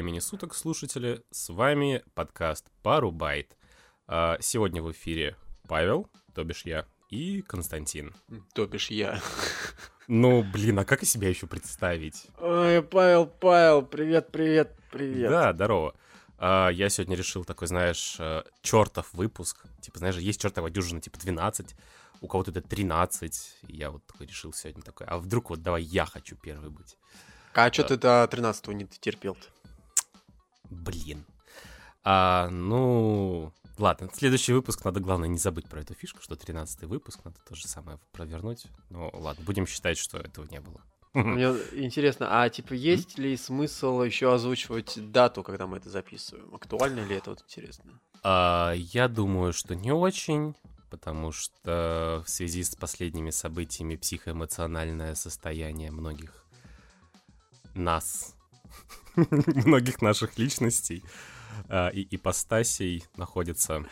Времени суток, слушатели. С вами подкаст Пару Байт. А, Сегодня в эфире Павел, то бишь я, и Константин. То бишь я. Ну, блин, а как себя еще представить? Ой, Павел, Павел, привет, привет, привет. Да, здорово. А, Я сегодня решил такой, знаешь, э, чертов выпуск. Типа, знаешь, есть чертова дюжина, типа 12, у кого-то это 13. И Я вот такой решил сегодня такой, а вдруг вот давай я хочу первый быть. А что ты до 13-го не терпел-то? Блин. А, ну, ладно, следующий выпуск надо, главное, не забыть про эту фишку, что 13 выпуск, надо то же самое провернуть. Ну, ладно, будем считать, что этого не было. Мне интересно, а типа есть ли смысл еще озвучивать дату, когда мы это записываем? Актуально ли это вот интересно? А, я думаю, что не очень, потому что в связи с последними событиями психоэмоциональное состояние многих нас, многих наших личностей а, и ипостасей находится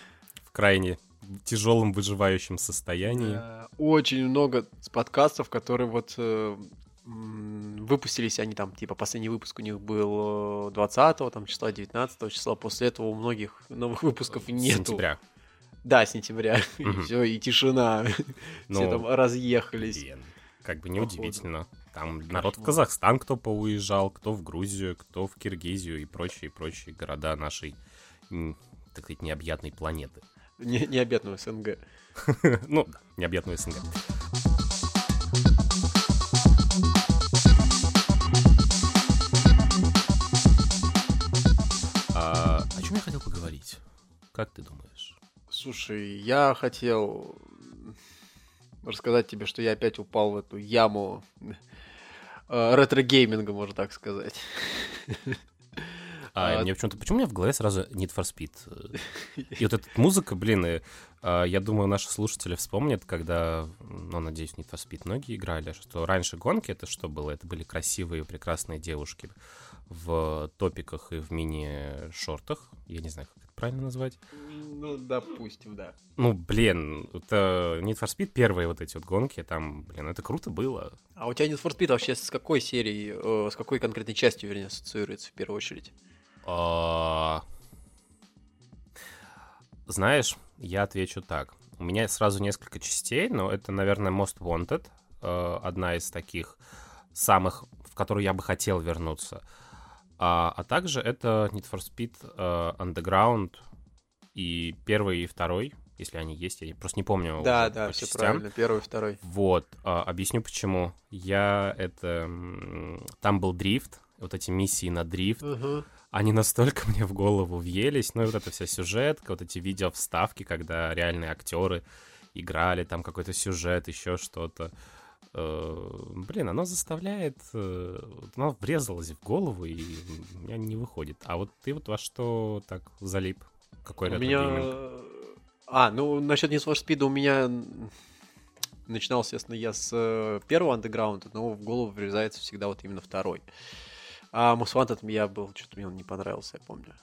в крайне тяжелом выживающем состоянии. Э, Очень много подкастов, которые вот э, выпустились, они там, типа, последний выпуск у них был 20 там, числа, 19 числа, после этого у многих новых выпусков нету. Сентября. Да, сентября. Мгм. Все, и тишина. Все Ну, там разъехались. Блин, как бы Походу. Там народ в. Казахстан кто поуезжал, кто в Грузию, кто в Киргизию и прочие-прочие города нашей, так сказать, необъятной планеты. Не- Необъятного СНГ. Ну, да, необъятную СНГ. А, о чем я хотел поговорить? Как ты думаешь? Слушай, я хотел рассказать тебе, что я опять упал в эту яму ретро- gaming а, можно так сказать. А, А- мне почему-то, почему у меня в голове сразу Need for Speed? э, И вот эта музыка, блин, и, а, я думаю, наши слушатели вспомнят, когда, ну, надеюсь, Need for Speed многие играли, что раньше гонки, это что было? Это были красивые, прекрасные девушки в топиках и в мини-шортах. Я не знаю, как правильно назвать. Ну, допустим, да. Ну, блин, это Need for Speed первые вот эти вот гонки, там, блин, это круто было. А у тебя Need for Speed вообще с какой серией, э, с какой конкретной частью, вернее, ассоциируется в первую очередь? А, Знаешь, я отвечу так. У меня сразу несколько частей, но это, наверное, Most Wanted, э, одна из таких самых, в которую я бы хотел вернуться. А, а также это Need for Speed э, Underground и первый, и второй, если они есть, я просто не помню. Да, уже да, по все частям. правильно. Первый, второй. Вот, а, объясню почему. Я это... Там был дрифт, вот эти миссии на дрифт, Мгм. они настолько мне в голову въелись. Ну и вот эта вся сюжетка, вот эти видео вставки, когда реальные актеры играли, там какой-то сюжет, еще что-то. Э, Блин, оно заставляет... э, Оно врезалось в голову, и у меня не выходит. А вот ты вот во что так залип? Какой У ретро- gaming? меня... А, ну, насчет Need for Speed у меня начинал, естественно, я с э, первого андеграунда, но в голову врезается всегда вот именно второй. А Wanted я был, что-то мне он не понравился, я помню.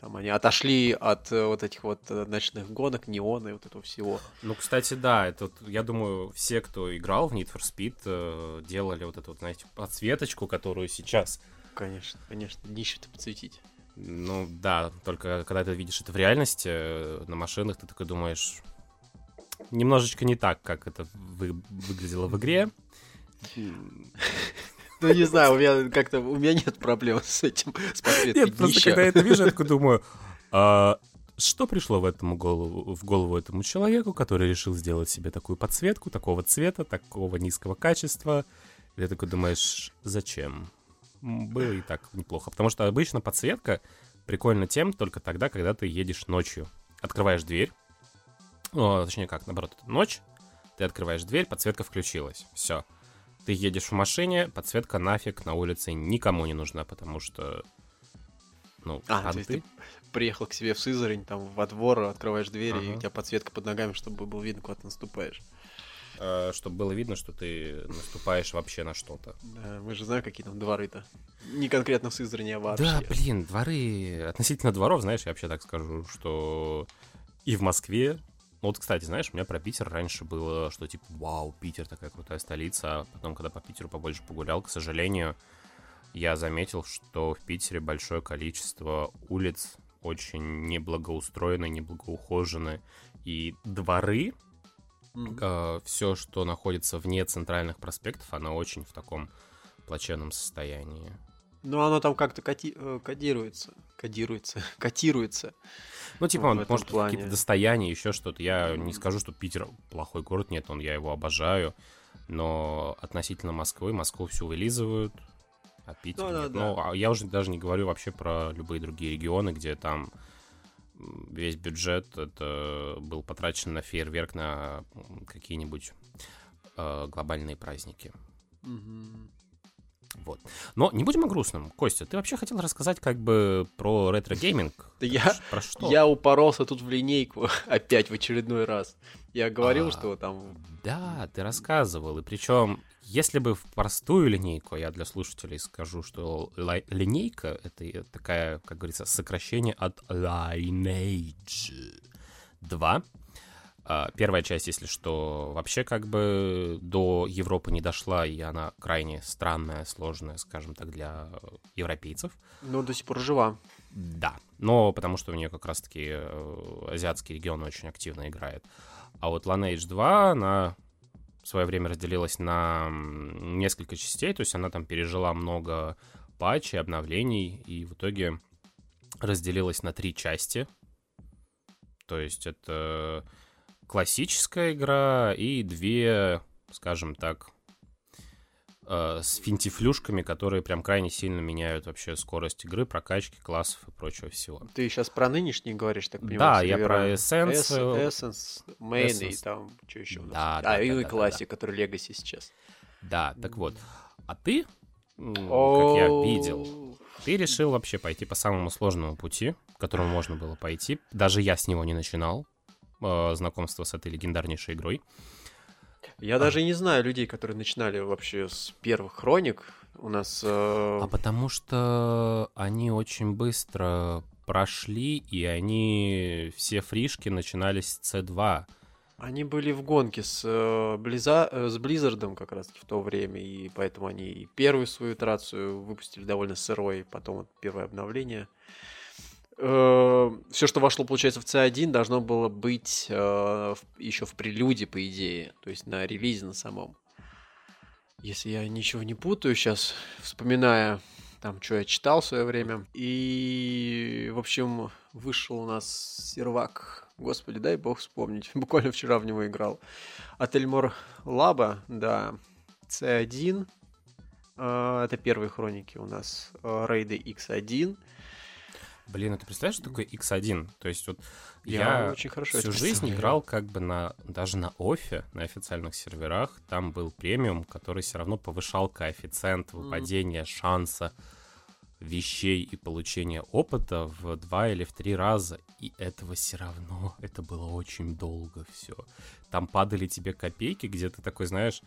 Там они отошли от э, вот этих вот э, ночных гонок, неона и вот этого всего. Ну, кстати, да, это, вот, я думаю, все, кто играл в Need for Speed, э, делали вот эту вот, знаете, подсветочку, которую сейчас Конечно, конечно, нищий-то подсветить. Ну да, только когда ты видишь это в реальности на машинах, ты такой думаешь, немножечко не так, как это вы- выглядело в игре. Ну, не знаю, у меня как-то, у меня нет проблем с этим, с подсветкой Нет, просто когда я это вижу, я такой думаю, а что пришло в, этому голову, в голову этому человеку, который решил сделать себе такую подсветку, такого цвета, такого низкого качества? И ты такой думаешь, зачем? Было и так неплохо. Потому что обычно подсветка прикольна тем только тогда, когда ты едешь ночью. Открываешь дверь, о, точнее как, наоборот, ночь, ты открываешь дверь, подсветка включилась, все. Ты едешь в машине, подсветка нафиг на улице никому не нужна, потому что, ну, А, а то есть ты- ты приехал к себе в Сызрань, там, во двор, открываешь дверь, и Ага. у тебя подсветка под ногами, чтобы было видно, куда ты наступаешь. чтобы было видно, что ты наступаешь вообще на что-то. Да, мы же знаем, какие там дворы-то. Не конкретно в Сызрани, а вообще. Да, блин, дворы... Относительно дворов, знаешь, я вообще так скажу, что и в Москве... Ну вот, кстати, знаешь, у меня про Питер раньше было, что типа, вау, Питер такая крутая столица, а потом, когда по Питеру побольше погулял, к сожалению, я заметил, что в Питере большое количество улиц очень неблагоустроены, неблагоухожены. И дворы, Мгм. э, все, что находится вне центральных проспектов, оно очень в таком плачевном состоянии. Ну, оно там как-то коти- э, кодируется. Кодируется. Котируется. Ну, типа, Вот он, может, плане. какие-то достояния, еще что-то. Я не скажу, что Питер плохой город, нет, он, я его обожаю. Но относительно Москвы, Москву всю вылизывают, а Питер Ну, да, нет. да. Ну, а я уже даже не говорю вообще про любые другие регионы, где там весь бюджет это был потрачен на фейерверк, на какие-нибудь э, глобальные праздники. Мгм. Вот. Но не будем о грустном. Костя, ты вообще хотел рассказать как бы про ретро- gaming? Я- Про что? Я упоролся тут в линейку опять в очередной раз. Я говорил, А. что там... Да, ты рассказывал. И причем, если бы в простую линейку, я для слушателей скажу, что линейка — это такая, как говорится, сокращение от Lineage 2. А, Первая часть, если что, вообще как бы до Европы не дошла, и она крайне странная, сложная, скажем так, для европейцев. Ну, до сих пор жива. Да, но потому что у нее как раз-таки э, азиатский регион очень активно играет. А вот Lineage 2, она в свое время разделилась на несколько частей, то есть она там пережила много патчей, обновлений, и в итоге разделилась на три части. То есть это классическая игра и две, скажем так, э, с финтифлюшками, которые прям крайне сильно меняют вообще скорость игры, прокачки классов и прочего всего. Ты сейчас про нынешний говоришь, так понимаю? Да, я про серверами? Essence, Эс- э, Essence, Main и Essence. там, что еще у нас? Да, а, да, и да, и да, Classic, который Legacy сейчас. Да, так вот. А ты, как я видел, ты решил вообще пойти по самому сложному пути, к которому можно было пойти. Даже я с него не начинал. Э, знакомство с этой легендарнейшей игрой. Я даже не знаю людей, которые начинали вообще с первых хроник. У нас... э, А потому что они очень быстро прошли, и они все фришки начинались с C2. Они были в гонке с, э, Близа- э, с Blizzard как раз в то время, и поэтому они и первую свою итерацию выпустили довольно сырой, потом вот первое обновление. Все, что вошло, получается, в C1, должно было быть еще в прелюде, по идее, то есть на релизе на самом. Если я ничего не путаю сейчас, вспоминая там, что я читал в свое время. И, в общем, вышел у нас сервак. Господи, дай бог вспомнить. Буквально вчера в него играл. От Эльмор Лаба, да. C1. э, Это первые хроники у нас. э, Рейды X1. Блин, а ты представляешь, что такое X1? То есть вот Я я, очень хорошо всю жизнь играл как бы на даже на офе, на официальных серверах. Там был премиум, который все равно повышал коэффициент выпадения шанса вещей и получения опыта в два или в три раза. И этого все равно, это было очень долго все. Там падали тебе копейки, где ты такой, знаешь,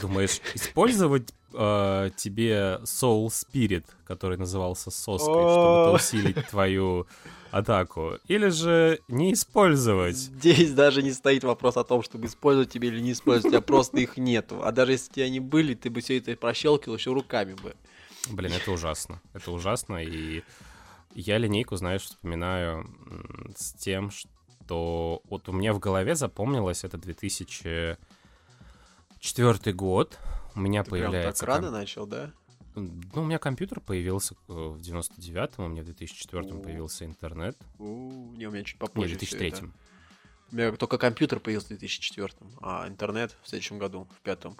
думаешь, использовать э, тебе Soul Spirit, который назывался соской, чтобы усилить твою атаку, или же не использовать. Здесь даже не стоит вопрос о том, чтобы использовать тебе или не использовать, тебя просто их нету. А даже если у тебя они были, ты бы все это прощелкивал еще руками бы. Блин, это ужасно. Это ужасно, и я линейку, знаешь, вспоминаю с тем, что вот у меня в голове запомнилось это 2004 год. У меня Ты прям так появляется... рано ком- начал, да? Ну, у меня компьютер появился э, в 99-м, у меня в 2004-м О. появился интернет. Не, у меня чуть Не, попозже. в всё 2003-м. это. У меня только компьютер появился в 2004, а интернет в следующем году, в пятом.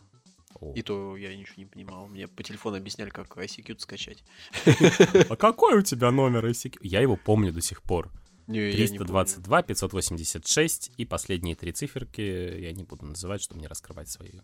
О. И то я ничего не понимал. Мне по телефону объясняли, как ICQ скачать. А какой у тебя номер ICQ? Я его помню до сих пор. Не, я не помню. 322, 586 и последние три циферки я не буду называть, чтобы не раскрывать свои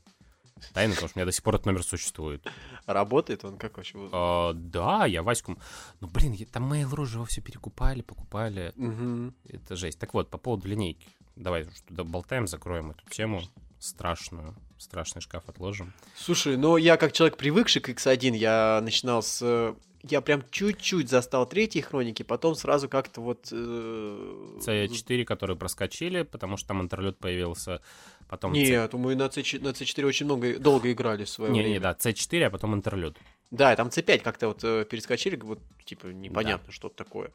тайны, потому что у меня до сих пор этот номер существует. Работает он как вообще? А, да, я Ваську... Ну, блин, я- там Mail.ru же его все перекупали, покупали. Мгм. Это жесть. Так вот, по поводу линейки. Давай что болтаем, закроем эту тему страшную. Страшный шкаф отложим. Слушай, ну я как человек, привыкший к X1, я начинал с... э, я прям чуть-чуть застал третьи хроники, потом сразу как-то вот... Э... C4, которые проскочили, потому что там интерлюд появился. Потом Нет, мы на, C... на C4 очень много, долго играли в свое не, время. Не, да, C4, а потом интерлюд. Да, там C5 как-то вот э, перескочили, вот, типа, непонятно, да. что такое.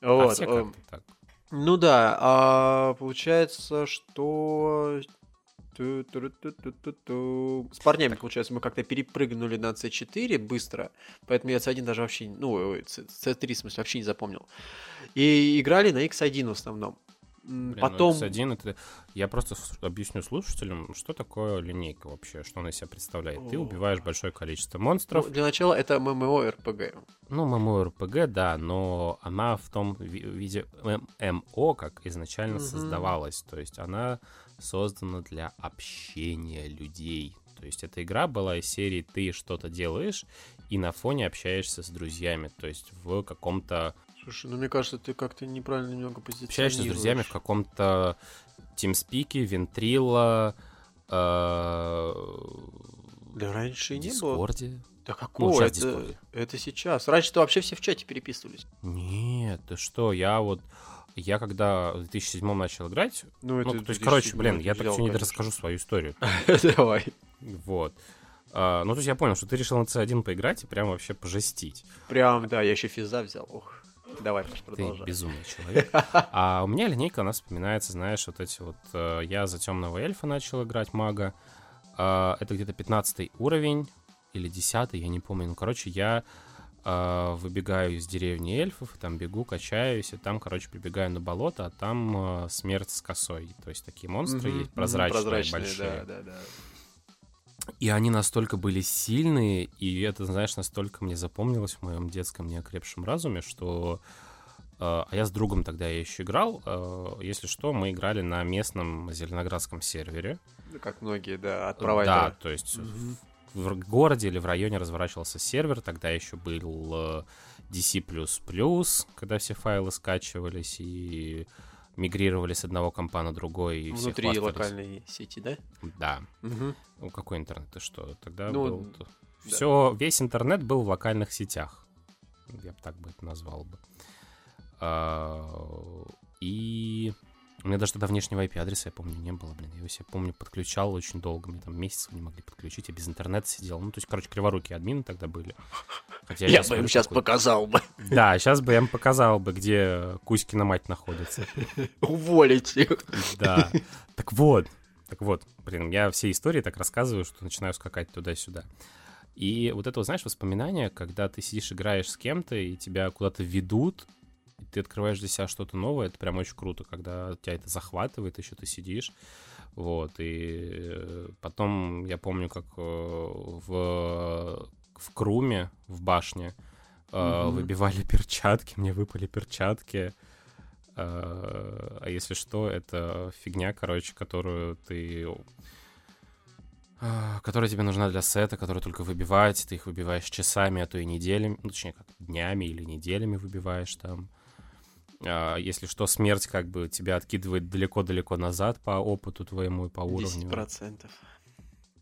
А вот. все э, так. Ну да, а получается, что с парнями, получается, мы как-то перепрыгнули на C4 быстро, поэтому я C1 даже вообще, ну, C3, в смысле, вообще не запомнил. И играли на X1 в основном. Блин, ну, Потом... Ну, X1 это... Я просто объясню слушателям, что такое линейка вообще, что она из себя представляет. Ты убиваешь большое количество монстров. Ну, для начала это ММО-РПГ. Ну, ММО-РПГ, да, но она в том виде ММО, как изначально угу. создавалась. То есть она создана для общения людей. То есть эта игра была из серии «ты что-то делаешь» и на фоне общаешься с друзьями. То есть в каком-то... Слушай, ну мне кажется, ты как-то неправильно немного позиционируешь. Общаешься с друзьями в каком-то TeamSpeak, Ventrilo, э... Да раньше и не Дискорде. было. Да какого? Ну, это, это сейчас. Раньше-то вообще все в чате переписывались. Нет, ты что, я вот я когда в 2007 начал играть, ну, это ну то есть, короче, блин, я так не расскажу свою историю. Давай. Вот. А, ну, то есть я понял, что ты решил на C1 поиграть и прям вообще пожестить. Прям, да, я еще физа взял. Ух. Давай, продолжай. Ты безумный человек. А у меня линейка, она вспоминается, знаешь, вот эти вот... Э, я за темного эльфа начал играть мага. А, это где-то 15 уровень или 10 я не помню. Ну, короче, я э, выбегаю из деревни эльфов, там бегу, качаюсь, и там, короче, прибегаю на болото, а там э, смерть с косой. То есть такие монстры mm-hmm, есть, прозрачные, прозрачные, большие. Да, да, да. И они настолько были сильные, и это, знаешь, настолько мне запомнилось в моем детском неокрепшем разуме, что... Э, а я с другом тогда я еще играл. Если что, мы играли на местном зеленоградском сервере. Как многие, да, от провайдера. Да, то есть mm-hmm в городе или в районе разворачивался сервер, тогда еще был э, DC++, когда все файлы скачивались и мигрировали с одного компа на другой. И Внутри локальной сети, да? Да. Угу. Ну, какой интернет? Ты что? Тогда ну, был... Да. Все, весь интернет был в локальных сетях. Я бы так бы это назвал бы. А, и у меня даже тогда внешнего IP-адреса, я помню, не было, блин. Я его себе, помню, подключал очень долго. Мне там месяцев не могли подключить, я без интернета сидел. Ну, то есть, короче, криворукие админы тогда были. Хотя я, я бы им сейчас такой... показал бы. Да, сейчас бы я им показал бы, где Кузькина мать находится. Уволить их. Да. Так вот, так вот, блин, я все истории так рассказываю, что начинаю скакать туда-сюда. И вот это, знаешь, воспоминание, когда ты сидишь, играешь с кем-то, и тебя куда-то ведут, ты открываешь для себя что-то новое, это прям очень круто, когда тебя это захватывает, еще ты сидишь. Вот, и э, потом я помню, как э, в, в Круме, в башне, mm-hmm. выбивали перчатки, мне выпали перчатки. А если что, это фигня, короче, которую ты которая тебе нужна для сета, которую только выбивать, ты их выбиваешь часами, а то и неделями, ну, точнее, как днями или неделями выбиваешь там. А, если что, смерть как бы тебя откидывает далеко-далеко назад по опыту твоему и по уровню. 10%.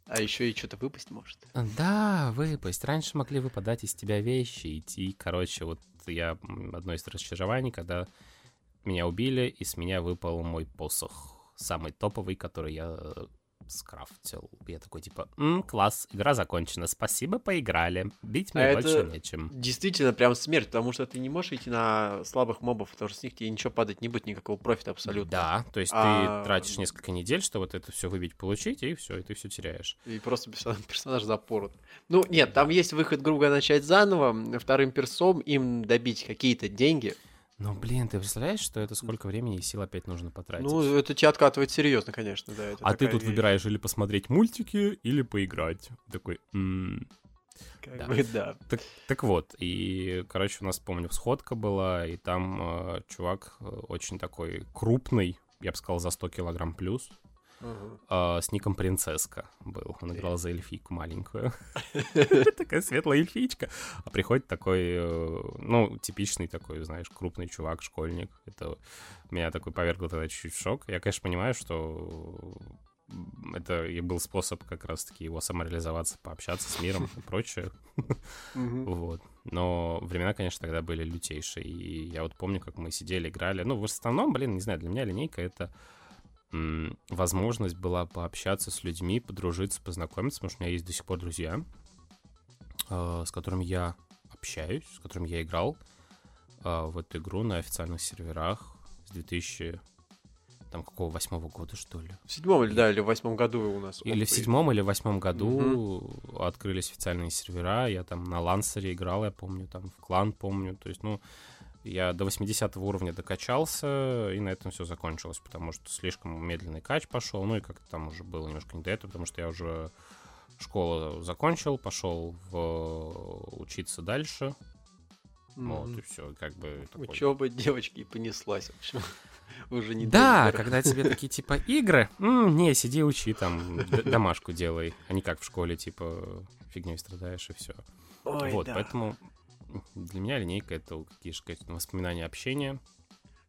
А еще и что-то выпасть может. Да, выпасть. Раньше могли выпадать из тебя вещи, идти. Короче, вот я одно из разочарований, когда меня убили, и с меня выпал мой посох. Самый топовый, который я скрафтил. Я такой, типа, М, класс, игра закончена, спасибо, поиграли. Бить мне а больше нечем. Действительно, прям смерть, потому что ты не можешь идти на слабых мобов, потому что с них тебе ничего падать не будет, никакого профита абсолютно. Да, то есть а... ты тратишь несколько недель, чтобы вот это все выбить, получить, и все, и ты все теряешь. И просто персонаж запорот. Ну, нет, там есть выход, грубо начать заново, вторым персом, им добить какие-то деньги, ну, блин, ты представляешь, что это сколько времени и сил опять нужно потратить? Ну, это тебя откатывает серьезно, конечно, да. а ты тут вещь. выбираешь или посмотреть мультики, или поиграть. Такой, м-м, как да. бы, да. Так, так вот, и, короче, у нас, помню, сходка была, и там э, чувак э, очень такой крупный, я бы сказал, за 100 килограмм плюс, Uh-huh. А, с ником Принцесска был. Он играл за эльфийку маленькую. Такая светлая эльфичка. А приходит такой, э, ну, типичный такой, знаешь, крупный чувак, школьник. Это меня такой повергло тогда чуть-чуть в шок. Я, конечно, понимаю, что это и был способ как раз-таки его самореализоваться, пообщаться с миром и прочее. Вот. Но времена, конечно, тогда были лютейшие. И я вот помню, как мы сидели, играли. Ну, в основном, блин, не знаю, для меня линейка — это возможность была пообщаться с людьми, подружиться, познакомиться, потому что у меня есть до сих пор друзья, э, с которыми я общаюсь, с которыми я играл э, в эту игру на официальных серверах с 2000 там какого восьмого года, что ли? В седьмом или да, или в восьмом году у нас. Или в седьмом, или восьмом году открылись официальные сервера. Я там на Лансере играл, я помню, там в клан помню. То есть, ну, я до 80 уровня докачался, и на этом все закончилось, потому что слишком медленный кач пошел, ну и как-то там уже было немножко не до этого, потому что я уже школу закончил, пошел в... учиться дальше. Вот, и все, как бы... такой- Учеба девочки понеслась, в общем. Уже не Да, когда тебе такие, типа, игры, не, сиди, учи, там, домашку делай, а не как в школе, типа, фигней страдаешь и все. Ой, вот, да. поэтому для меня линейка — это какие же воспоминания общения.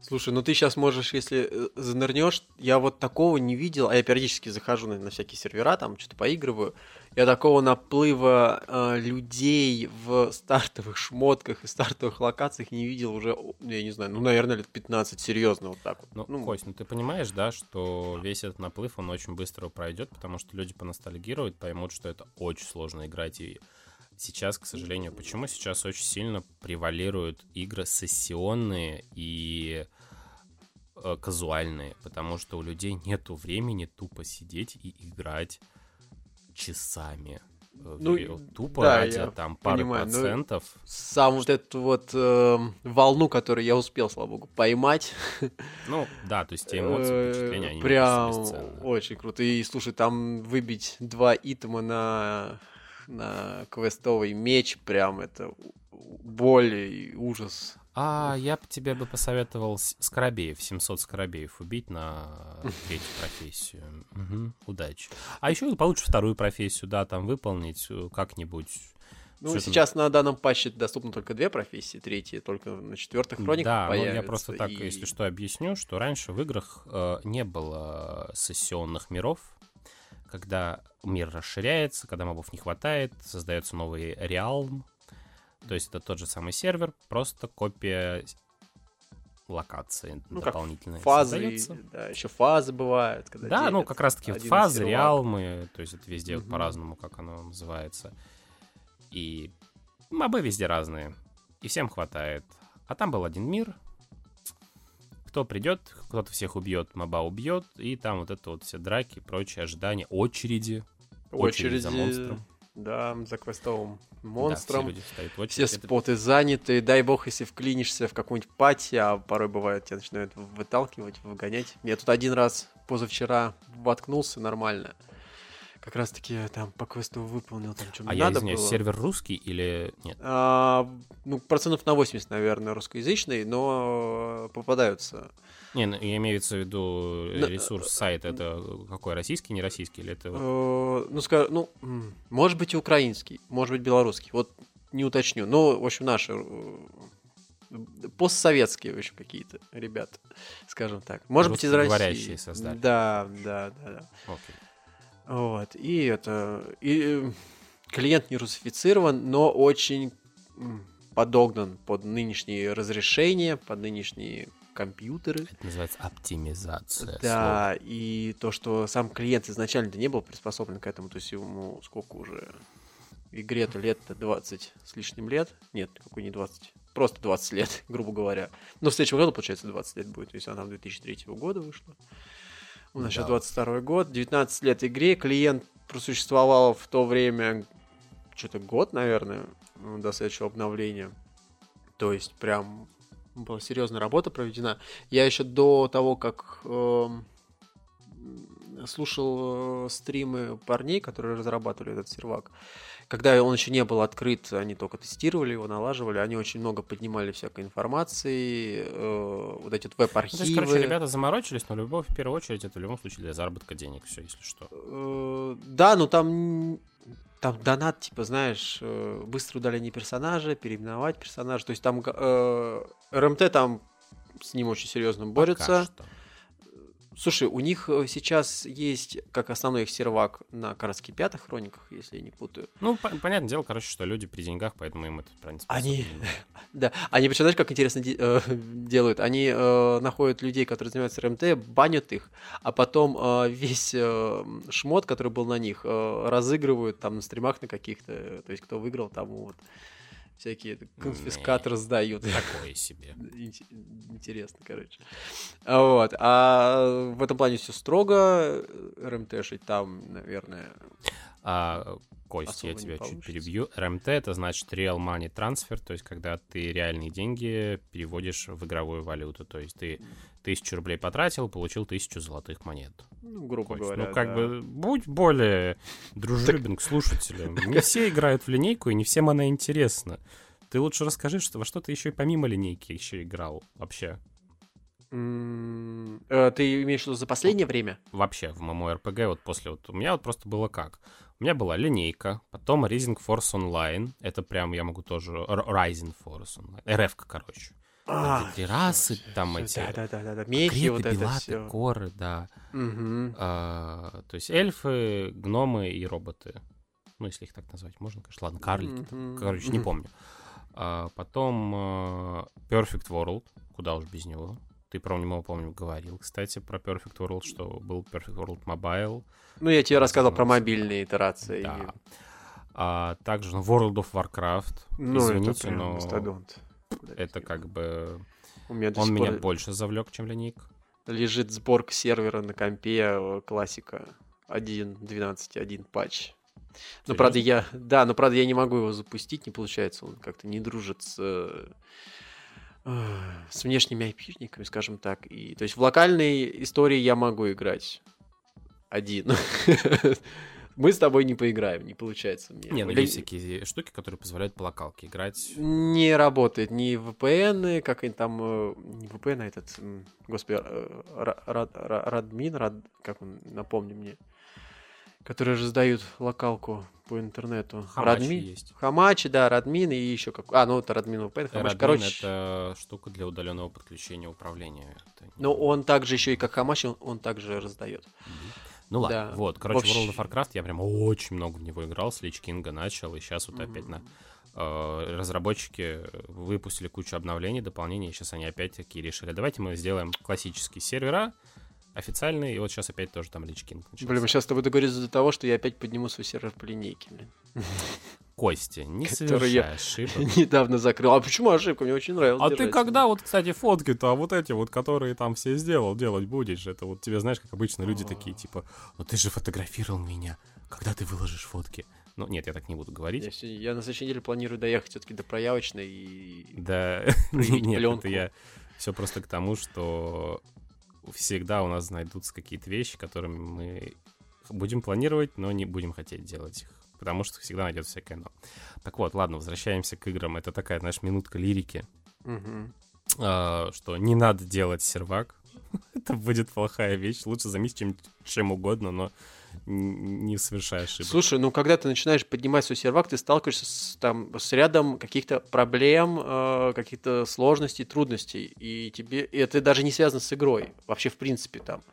Слушай, ну ты сейчас можешь, если э, занырнешь, я вот такого не видел, а я периодически захожу на, на всякие сервера, там что-то поигрываю, я такого наплыва э, людей в стартовых шмотках и стартовых локациях не видел уже, я не знаю, ну, наверное, лет 15, серьезно, вот так вот. Ну, Ну, Кость, ну ты понимаешь, да, что весь этот наплыв, он очень быстро пройдет, потому что люди поностальгируют, поймут, что это очень сложно играть. И сейчас, к сожалению, почему сейчас очень сильно превалируют игры сессионные и э, казуальные? Потому что у людей нету времени тупо сидеть и играть часами. Э, Ну, тупо да, ради я там пары понимаю, но- процентов. Сам вот эту вот э, волну, которую я успел, слава богу, поймать, Ну, да, то есть те эмоции, Э, впечатления, они Прям очень круто. И слушай, там выбить два итема на, на квестовый меч, прям это боль и ужас. А я бы тебе бы посоветовал скоробеев, 700 скоробеев убить на третью профессию. Мгм, удачи. А еще получишь вторую профессию, да, там выполнить э, как-нибудь. Ну, там? сейчас на данном патче доступно только две профессии, третья только на четвертых хрониках Да, ну я появится, просто так, и- если что, объясню, что раньше в играх э, не было сессионных миров, когда мир расширяется, когда мобов не хватает, создается новый реалм. То есть это тот же самый сервер, просто копия локации Ну, как дополнительная Фазы, создается. да, еще фазы бывают. Когда Да, ну как раз таки вот фазы, сервак. реалмы, то есть это везде вот Мгм. по-разному, как оно называется. И мобы везде разные, и всем хватает. А там был один мир, кто придет, кто-то всех убьет, моба убьет, и там вот это вот все драки, прочие ожидания, очереди, очередь за монстром. Да, за квестовым Да, монстром. все люди встают в очередь. Споты заняты, дай бог, если вклинишься в какую-нибудь пати, а порой бывает, тебя начинают выталкивать, выгонять. Я тут один раз позавчера воткнулся нормально. Как раз таки там по квесту выполнил, там что А я надо извиняюсь, было. сервер русский или нет? А, ну, процентов на 80, наверное, русскоязычный, но э, попадаются. Не, ну, я имею в виду э, На- ресурс сайт, это какой, российский, не российский, или это... Э, ну, скажем, ну, может быть и украинский, может быть белорусский, вот не уточню. Но, в общем, наши э, постсоветские, в общем, какие-то ребята, скажем так. Может быть из России. Создали. Да, да, да, да. Окей. Вот, и это... И э, клиент не русифицирован, но очень подогнан под нынешние разрешения, под нынешние компьютеры. Это называется оптимизация. Да, и то, что сам клиент изначально не был приспособлен к этому, то есть ему сколько уже игре-то лет-то 20 с лишним лет. Нет, какой не 20, просто 20 лет, грубо говоря. Но в следующем году, получается, 20 лет будет, то есть она 2003 года вышла. У нас сейчас Да. 22 год, 19 лет игре, клиент просуществовал в то время что-то год, наверное, ну, до следующего обновления. То есть прям была серьезная работа проведена. Я еще до того, как эм, слушал э, стримы парней, которые разрабатывали этот сервак, когда он еще не был открыт, они только тестировали его, налаживали, они очень много поднимали всякой информации, э, вот эти вот Ну, то есть, веб-архивы. короче, ребята заморочились, но любовь в первую очередь это в любом случае для заработка денег, все, если что. Э, Да, ну там там донат, типа, знаешь, э, быстрое удаление персонажа, переименовать персонажа. То есть там э, РМТ там с ним очень серьезно борется. Пока что. Слушай, у них э, сейчас есть как основной их сервак на Каратских пятых хрониках, если я не путаю. Ну, по- понятное дело, короче, что люди при деньгах, поэтому им это, в принципе, Они-. Да, они причем, знаешь, как интересно де- э, делают? Они э, находят людей, которые занимаются РМТ, банят их, а потом э, весь э, шмот, который был на них, э, разыгрывают там на стримах на каких-то, то есть кто выиграл, тому вот всякие конфискаторы сдают. Такое себе. Инте- Интересно, короче. А Вот. А в этом плане все строго. РМТшить там, наверное... А, Кость, Особо я тебя чуть перебью. РМТ это значит Real Money Transfer, то есть когда ты реальные деньги переводишь в игровую валюту. То есть ты тысячу рублей потратил, получил тысячу золотых монет. Ну, грубо Кость, говоря, ну, как да. бы, будь более дружелюбен к слушателям. Не все играют в линейку, и не всем она интересна. Ты лучше расскажи, что во что ты еще и помимо линейки еще играл вообще. М, э, Ты имеешь в виду за последнее время? Вообще в MMORPG вот после вот... У меня вот просто было как? У меня была линейка, потом Rising Force Online. Это прям я могу тоже... Rising Force Online. РФ, короче. Где три расы, там эти... Да, да, да, да, да. Мехи, вот это все. коры, да. А, то есть эльфы, гномы и роботы. Ну, если их так назвать, можно, конечно. Ладно, карлики. там. Короче, не помню. А, потом а, Perfect World. Куда уж без него. Ты про него, помню, говорил, кстати, про Perfect World, что был Perfect World Mobile. Ну, я тебе рассказал про мобильные итерации. Да. А также ну, World of Warcraft. Ну, Извините, это прям но мастодонт. это как бы... У меня Он меня пор больше завлек, чем линейка. лежит сборка сервера на компе, э, классика 1.12.1 патч. Ну, правда, я... Да, но, правда, я не могу его запустить, не получается. Он как-то не дружит с... э, э, с внешними айпишниками, скажем так. И, то есть в локальной истории я могу играть один. Мы с тобой не поиграем, не получается мне. Не, ну есть всякие штуки, которые позволяют по локалке играть. Не работает ни VPN, как они там, э, не VPN, а этот, господи, э, Ра- Ра- Ра- Радмин, Рад- как он, напомни мне, которые раздают локалку по интернету. Хамачи Радми- есть. Хамачи, да, Радмин и еще как, а, ну это Радмин VPN, Радмин короче, это штука для удаленного подключения управления. Это но он также еще и как Хамачи, он, он также раздает. Ну ладно, да. вот. Короче, В общем- World of Warcraft я прям очень много в него играл, с Лич Кинга начал, и сейчас вот опять на... э, разработчики выпустили кучу обновлений, дополнений, и сейчас они опять такие решили, давайте мы сделаем классические сервера, официальные, и вот сейчас опять тоже там Лич Кинг начался. Блин, мы сейчас с тобой договорились до того, что я опять подниму свой сервер по линейке, блин. Кости, не Который я- совершай ошибок. Недавно закрыл. А почему ошибка? Мне очень нравилось. А ты когда вот, кстати, фотки-то, а вот эти вот, которые там все сделал, делать будешь? Это вот тебе, знаешь, как обычно люди такие, типа, ну ты же фотографировал меня, когда ты выложишь фотки? Ну, нет, я так не буду Я, говорить. се- я на следующей неделе планирую доехать все-таки до проявочной и... Да, нет, пленку. это я все просто к тому, что всегда у нас найдутся какие-то вещи, которыми мы будем планировать, но не будем хотеть делать их. Потому что всегда найдется всякое но. Так вот, ладно, возвращаемся к играм. Это такая, знаешь, минутка лирики. Мгм. а, что не надо делать сервак. Это будет плохая вещь. Лучше займись чем, чем угодно, но не совершай ошибок. Слушай, ну когда ты начинаешь поднимать свой сервак, ты сталкиваешься с, там, с рядом каких-то проблем, э, каких-то сложностей, трудностей. И тебе и это даже не связано с игрой. Вообще, в принципе, там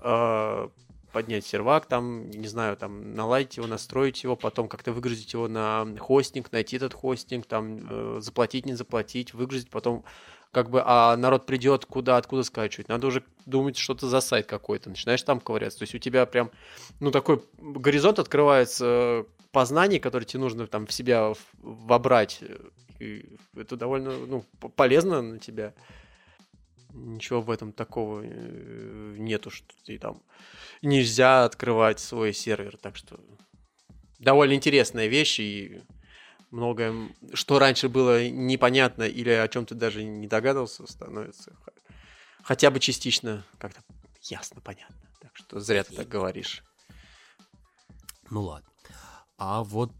э, поднять сервак, там, не знаю, там, наладить его, настроить его, потом как-то выгрузить его на хостинг, найти этот хостинг, там, э, заплатить, не заплатить, выгрузить, потом как бы, а народ придет куда, откуда скачивать. Надо уже думать, что-то за сайт какой-то. Начинаешь там ковыряться. То есть у тебя прям, ну, такой горизонт открывается э, познаний, которые тебе нужно там в себя вобрать. И это довольно, ну, полезно на тебя. Ничего в этом такого э, нету, что ты там нельзя открывать свой сервер. Так что довольно интересная вещь и многое, что раньше было непонятно или о чем ты даже не догадывался, становится хотя бы частично как-то ясно, понятно. Так что зря ты так говоришь. Ну ладно. А вот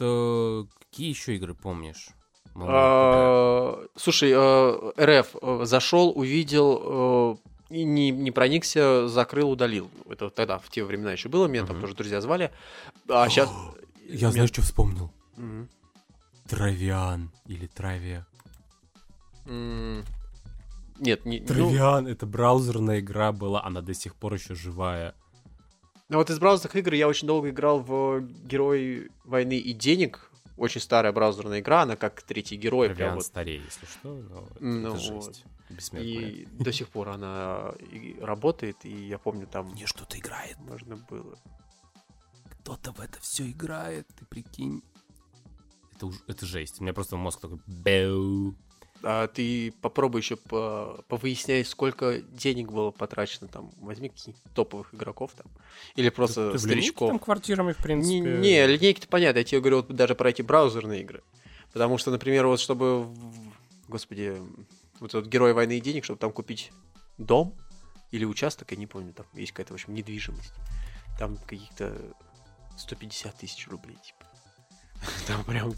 э, какие еще игры помнишь? А, Слушай, э, РФ э, зашел, увидел, э, и не, не проникся, закрыл, удалил. Это тогда, в те времена еще было, меня там тоже друзья звали. А сейчас... Я знаешь, что вспомнил? Травиан или Травия. М, Нет, не... ну, Травиан, это браузерная игра была, она до сих пор еще живая. Ну вот из браузерных игр я очень долго играл в Герой войны и денег. Очень старая браузерная игра, она как третий герой. Травиан вот. старее, если что, но это, Ну это жесть. И до сих пор она работает, и я помню, там Мне что-то играет. можно было. Кто-то в это все играет, ты прикинь. Это, это жесть. У меня просто мозг такой бэу. А ты попробуй еще по повыясняй, сколько денег было потрачено там. Возьми каких-нибудь топовых игроков там. Или просто Ты линейке старичков. там квартирами, в Не, принципе. не, линейки-то понятно. Я тебе говорю вот даже про эти браузерные игры. Потому что, например, вот чтобы... Господи, вот этот Герой войны и денег, чтобы там купить дом или участок, я не помню, там есть какая-то, в общем, недвижимость. Там каких-то 150 тысяч рублей, типа. Там прям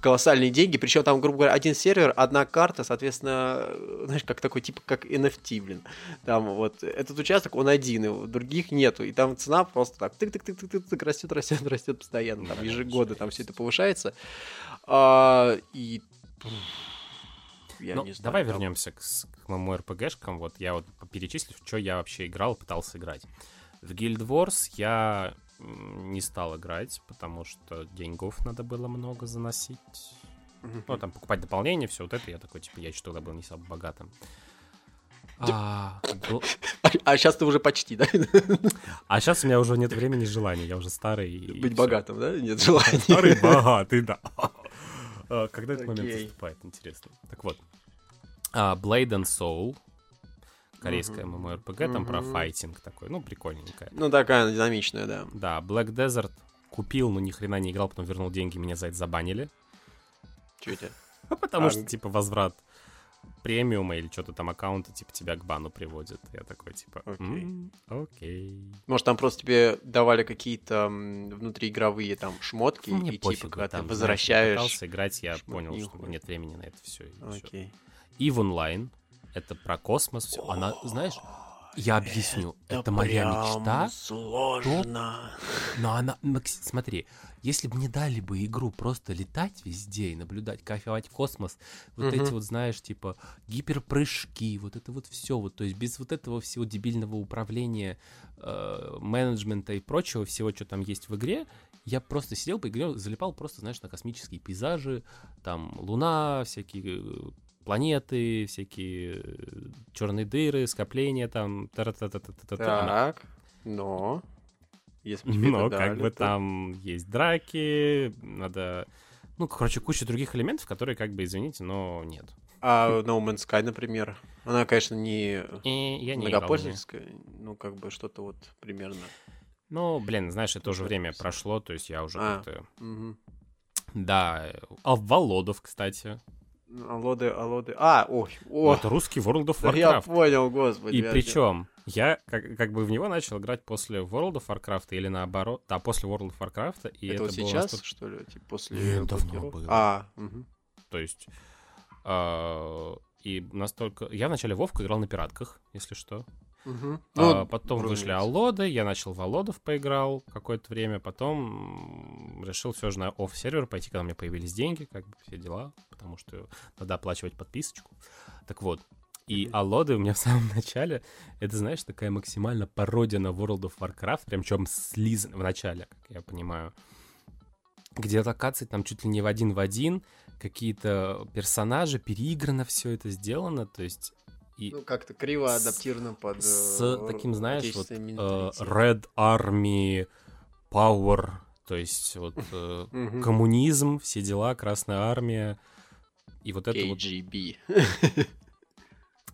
колоссальные деньги. Причем там, грубо говоря, один сервер, одна карта, соответственно, знаешь, как такой, типа, как NFT, блин. Там вот этот участок, он один, и других нету. И там цена просто так тык-тык-тык-тык-тык растет, растет, растет постоянно. Там ежегодно там все это повышается. А, и я Ну, не знаю. давай там- вернемся к, к ММО-РПГшкам. Вот я вот перечислю, что я вообще играл, пытался играть. В Guild Wars я не стал играть, потому что деньгов надо было много заносить. Ну, там, покупать дополнение, все вот это. Я такой, типа, я что тогда был не самым богатым. А, бл- А сейчас ты уже почти, да? а сейчас у меня уже нет времени и желания, я уже старый. Быть богатым, да? Нет желания. Старый богатый, да. А, Когда этот момент наступает, интересно. Так вот. а, Blade and Soul. Корейская Мгм. MMORPG, там про Мгм. файтинг такой, ну, прикольненькая. Ну, такая она динамичная, да. Да, Black Desert купил, но ни хрена не играл, потом вернул деньги, меня за это забанили. У тебя? Потому А, что, типа, возврат премиума или что-то там аккаунта, типа, тебя к бану приводит. Я такой, типа, Окей. «М, окей. Может, там просто тебе давали какие-то внутриигровые там шмотки, Мне и пофигу, типа, когда там, ты знаешь, я возвращаешь... пытался играть, я понял, что нет времени на это все. Окей. Eve Online. Это про космос. Все. Она, знаешь, я объясню. Это, моя прям мечта. сложно. Но она, смотри, если бы мне дали бы игру просто летать везде и наблюдать, кайфовать космос, вот Мгм. эти вот, знаешь, типа гиперпрыжки, вот это вот все, вот, то есть без вот этого всего дебильного управления, э, менеджмента и прочего всего, что там есть в игре, я просто сидел бы и залипал просто, знаешь, на космические пейзажи, там Луна, всякие э, планеты, всякие черные дыры, скопления там. та-ра-та-та-та-та-та. Она- Так, но... Если но как бы то- там есть драки, надо... Ну, короче, куча других элементов, которые, как бы, извините, но нет. А No Man's Sky, например, она, конечно, не И я не многопользовательская, ну, как бы что-то вот примерно. Ну, блин, знаешь, это Слушай, время прошло, то есть я уже А. как-то... Мгм. Да, а Володов, кстати. Алоды, алоды. А, ой, о, Это русский World of да я Warcraft. понял, господи. И причем я как, как бы в него начал играть после World of Warcraft или наоборот, да, после World of Warcraft, и Это, это, вот сейчас, настолько- что ли, типа после... Нет, давно было. А, мгм. То есть а, и настолько я вначале Вовку играл на пиратках, если что. Мгм. А, Ну, потом вышли разумеется. Аллоды, я начал в Аллодов поиграл какое-то время, потом решил все же на офф-сервер пойти, когда у меня появились деньги, как бы все дела, потому что надо оплачивать подписочку. Так вот, и Аллоды у меня в самом начале, это, знаешь, такая максимально пародия на World of Warcraft, прям чем слизан в начале, как я понимаю. Где локации там чуть ли не в один в один, какие-то персонажи, переиграно все это сделано, то есть... И Ну, как-то криво с- адаптировано под... с э, таким, знаешь, вот э. Red Army Power, то есть вот э, коммунизм, все дела, Красная Армия, и вот это вот... KGB.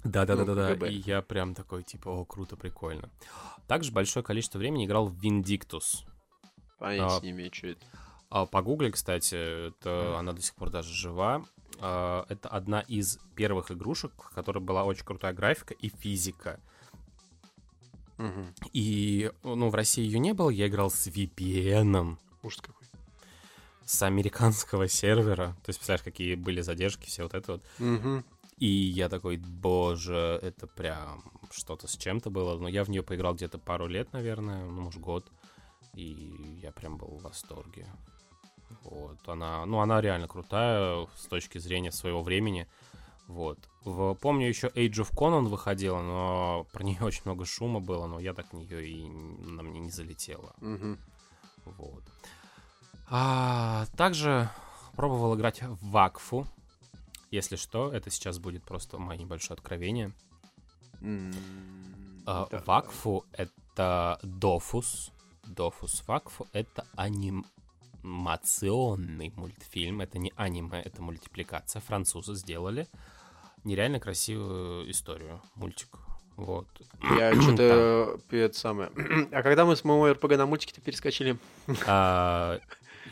Да-да-да-да-да, КГБ. и я прям такой, типа, о, круто, прикольно. Также большое количество времени играл в Vindictus. Понятия А, не имею, что это. А, Погугли, кстати, это, она до сих пор даже жива. А, Это одна из первых игрушек, в которой была очень крутая графика и физика. Мгм. И, ну, в России ее не было, я играл с VPN, Ужас какой. с американского сервера. То есть, представляешь, какие были задержки, все вот это вот. Мгм. И я такой, боже, это прям что-то с чем-то было. Но я в нее поиграл где-то пару лет, наверное, ну, может, год. И я прям был в восторге. Вот, она, ну, она реально крутая с точки зрения своего времени. Вот. В, помню, еще Age of Conan выходила, но про нее очень много шума было, но я так в нее и на мне не залетела. Мгм. Вот. А, также пробовал играть в Вакфу. Если что, это сейчас будет просто мое небольшое откровение. М, А, да. Вакфу — это Дофус. Дофус Вакфу — это анимационный мультфильм. Это не аниме, это мультипликация. Французы сделали нереально красивую историю, мультик. Вот. Я что-то это самое. А когда мы с моего РПГ на мультики-то перескочили? А,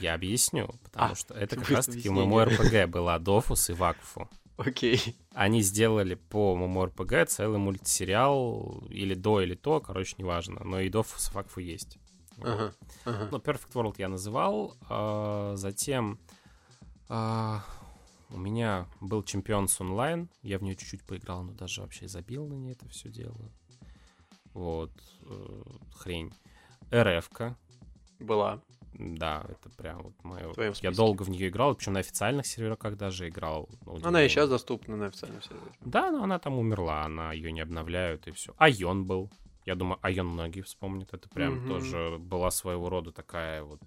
я объясню, потому А, что это как раз-таки объяснение. моему РПГ была Дофус и Вакфу. Окей. Они сделали по моему РПГ целый мультсериал, или до, или то, короче, неважно. Но и Дофус и Вакфу есть. Ага. ага. Ну, Perfect World я называл. а, затем а, у меня был Champions Online. Я в нее чуть-чуть поиграл, но даже вообще забил на ней это все дело. Вот. э, хрень. РФ-ка. Была. Да, это прям вот мое... Твоем Я долго в нее играл, причем на официальных серверах даже играл. на Она и сейчас доступна на официальном сервере. Да, но она там умерла, она ее не обновляют и все. Айон был. Я думаю, Айон многие вспомнят. Это прям Мгм. тоже была своего рода такая вот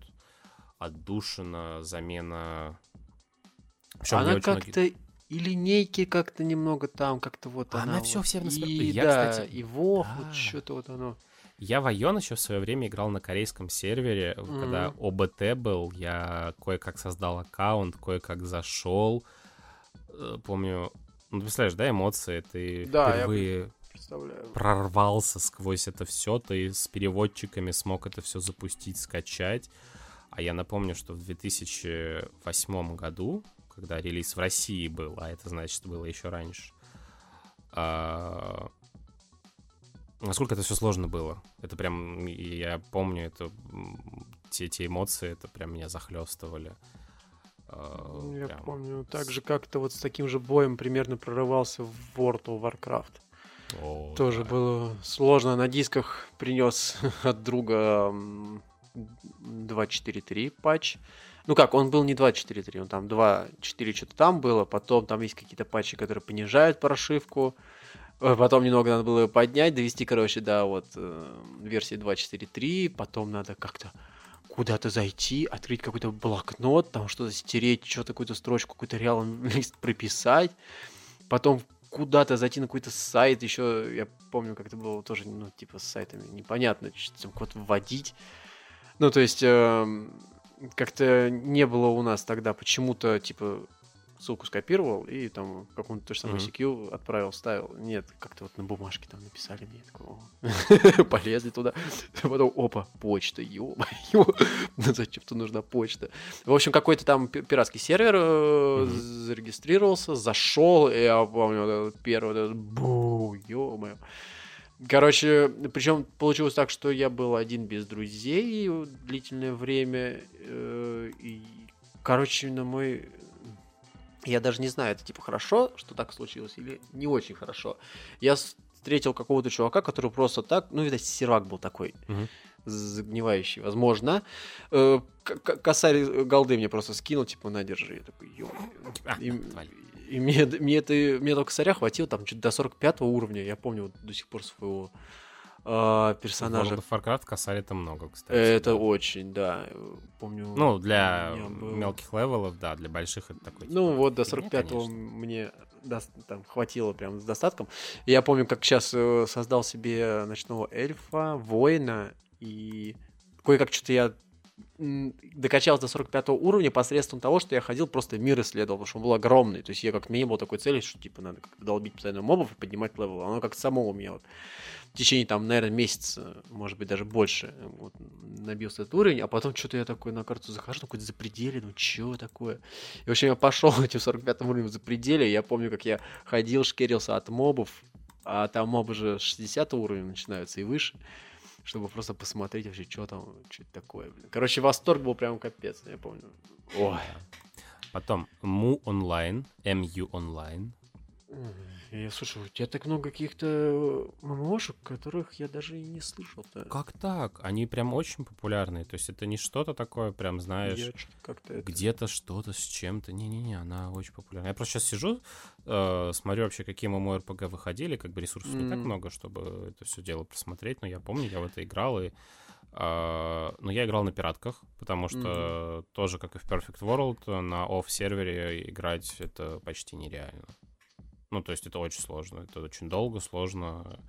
отдушина, замена. Причем Она очень многие- как-то и линейки как-то немного там, как-то вот Она она. всё вот. все на своем- И, Я, да, кстати, и Вов, да. вот что-то вот оно. Я в Айон еще в свое время играл на корейском сервере, когда Мгм. ОБТ был. Я кое-как создал аккаунт, кое-как зашел. Э, Помню, ну, ты представляешь, да, эмоции? Ты Да, я впервые Представляю. прорвался сквозь это все, ты с переводчиками смог это все запустить, скачать. А я напомню, что в 2008 году, когда релиз в России был, а это значит было еще раньше, а, насколько это все сложно было. Это прям, я помню, это те, те эмоции, это прям меня захлестывали. А, Я прям. помню, так же как-то вот с таким же боем примерно прорывался в World of Warcraft. О, Тоже да. было сложно. На дисках принес от друга м, 2.4.3 патч. Ну как, он был не 2.4.3, он там 2.4 что-то там было, потом там есть какие-то патчи, которые понижают прошивку, Э, потом немного надо было поднять, довести, короче, до вот э, версии 2.4.3, потом надо как-то куда-то зайти, открыть какой-то блокнот, там что-то стереть, что-то какую-то строчку, какой-то реал лист прописать, потом куда-то зайти на какой-то сайт, еще я помню, как это было тоже, ну, типа с сайтами, непонятно, там код вводить. Ну, то есть, эм, как-то не было у нас тогда почему-то, типа, ссылку скопировал и там какому-то то же самое. CQ отправил, вставил. Нет, как-то вот на бумажке там написали мне, такого. полезли туда. Потом, опа, почта, ё-моё, зачем-то нужна почта. В общем, какой-то там пи- пиратский сервер э, зарегистрировался, зашел, я помню, первый, бу, ё-моё. Короче, причем получилось так, что я был один без друзей длительное время. э, И, короче, на мой... Я даже не знаю, это типа хорошо, что так случилось, или не очень хорошо. Я встретил какого-то чувака, который просто так, ну, видать, сервак был такой, Мгм. загнивающий, возможно. Э, Косарь голды мне просто скинул, типа, на, держи. Я такой, ё А, и, и мне, мне, это, мне этого косаря хватило там чуть до 45 уровня. Я помню вот до сих пор своего а, персонажа. World of Warcraft косарь это много, кстати. Это да. очень, да. э, Помню. Ну, для был- мелких левелов, да, для больших это такой. Ну, типа, вот до фигня, 45-го конечно. мне дос- там хватило прям с достатком. Я помню, как сейчас создал себе ночного эльфа, воина, и кое-как что-то я м, докачал до 45 уровня посредством того, что я ходил, просто мир исследовал, потому что он был огромный. То есть я как не было такой цели, что типа надо как-то долбить постоянно мобов и поднимать левел. Оно как само у меня вот в течение там, наверное, месяца, может быть, даже больше вот, набился этот уровень, а потом что-то я такой на карту захожу, какой-то запределе, ну, чё такое? И, в общем, я пошел этим 45 уровнем запределе, я помню, как я ходил, шкерился от мобов, а там мобы же с 60 уровня начинаются и выше, чтобы просто посмотреть вообще, что там, что это такое. блин. Короче, восторг был прям капец, я помню. Ой. Потом Му онлайн, MU онлайн. Я слушай, у тебя так много каких-то ММОшек, которых я даже и не слышал-то. Как так? Они прям очень популярные. То есть это не что-то такое, прям, знаешь, это... где-то что-то с чем-то. Не-не-не, она очень популярна. Я просто сейчас сижу, э, смотрю вообще, какие MMORPG выходили. Как бы ресурсов не так много, чтобы это все дело просмотреть. Но я помню, я в это играл. И, э, но я играл на пиратках, потому что тоже, как и в Perfect World, на off-сервере играть это почти нереально. Ну, то есть это очень сложно. Это очень долго, сложно,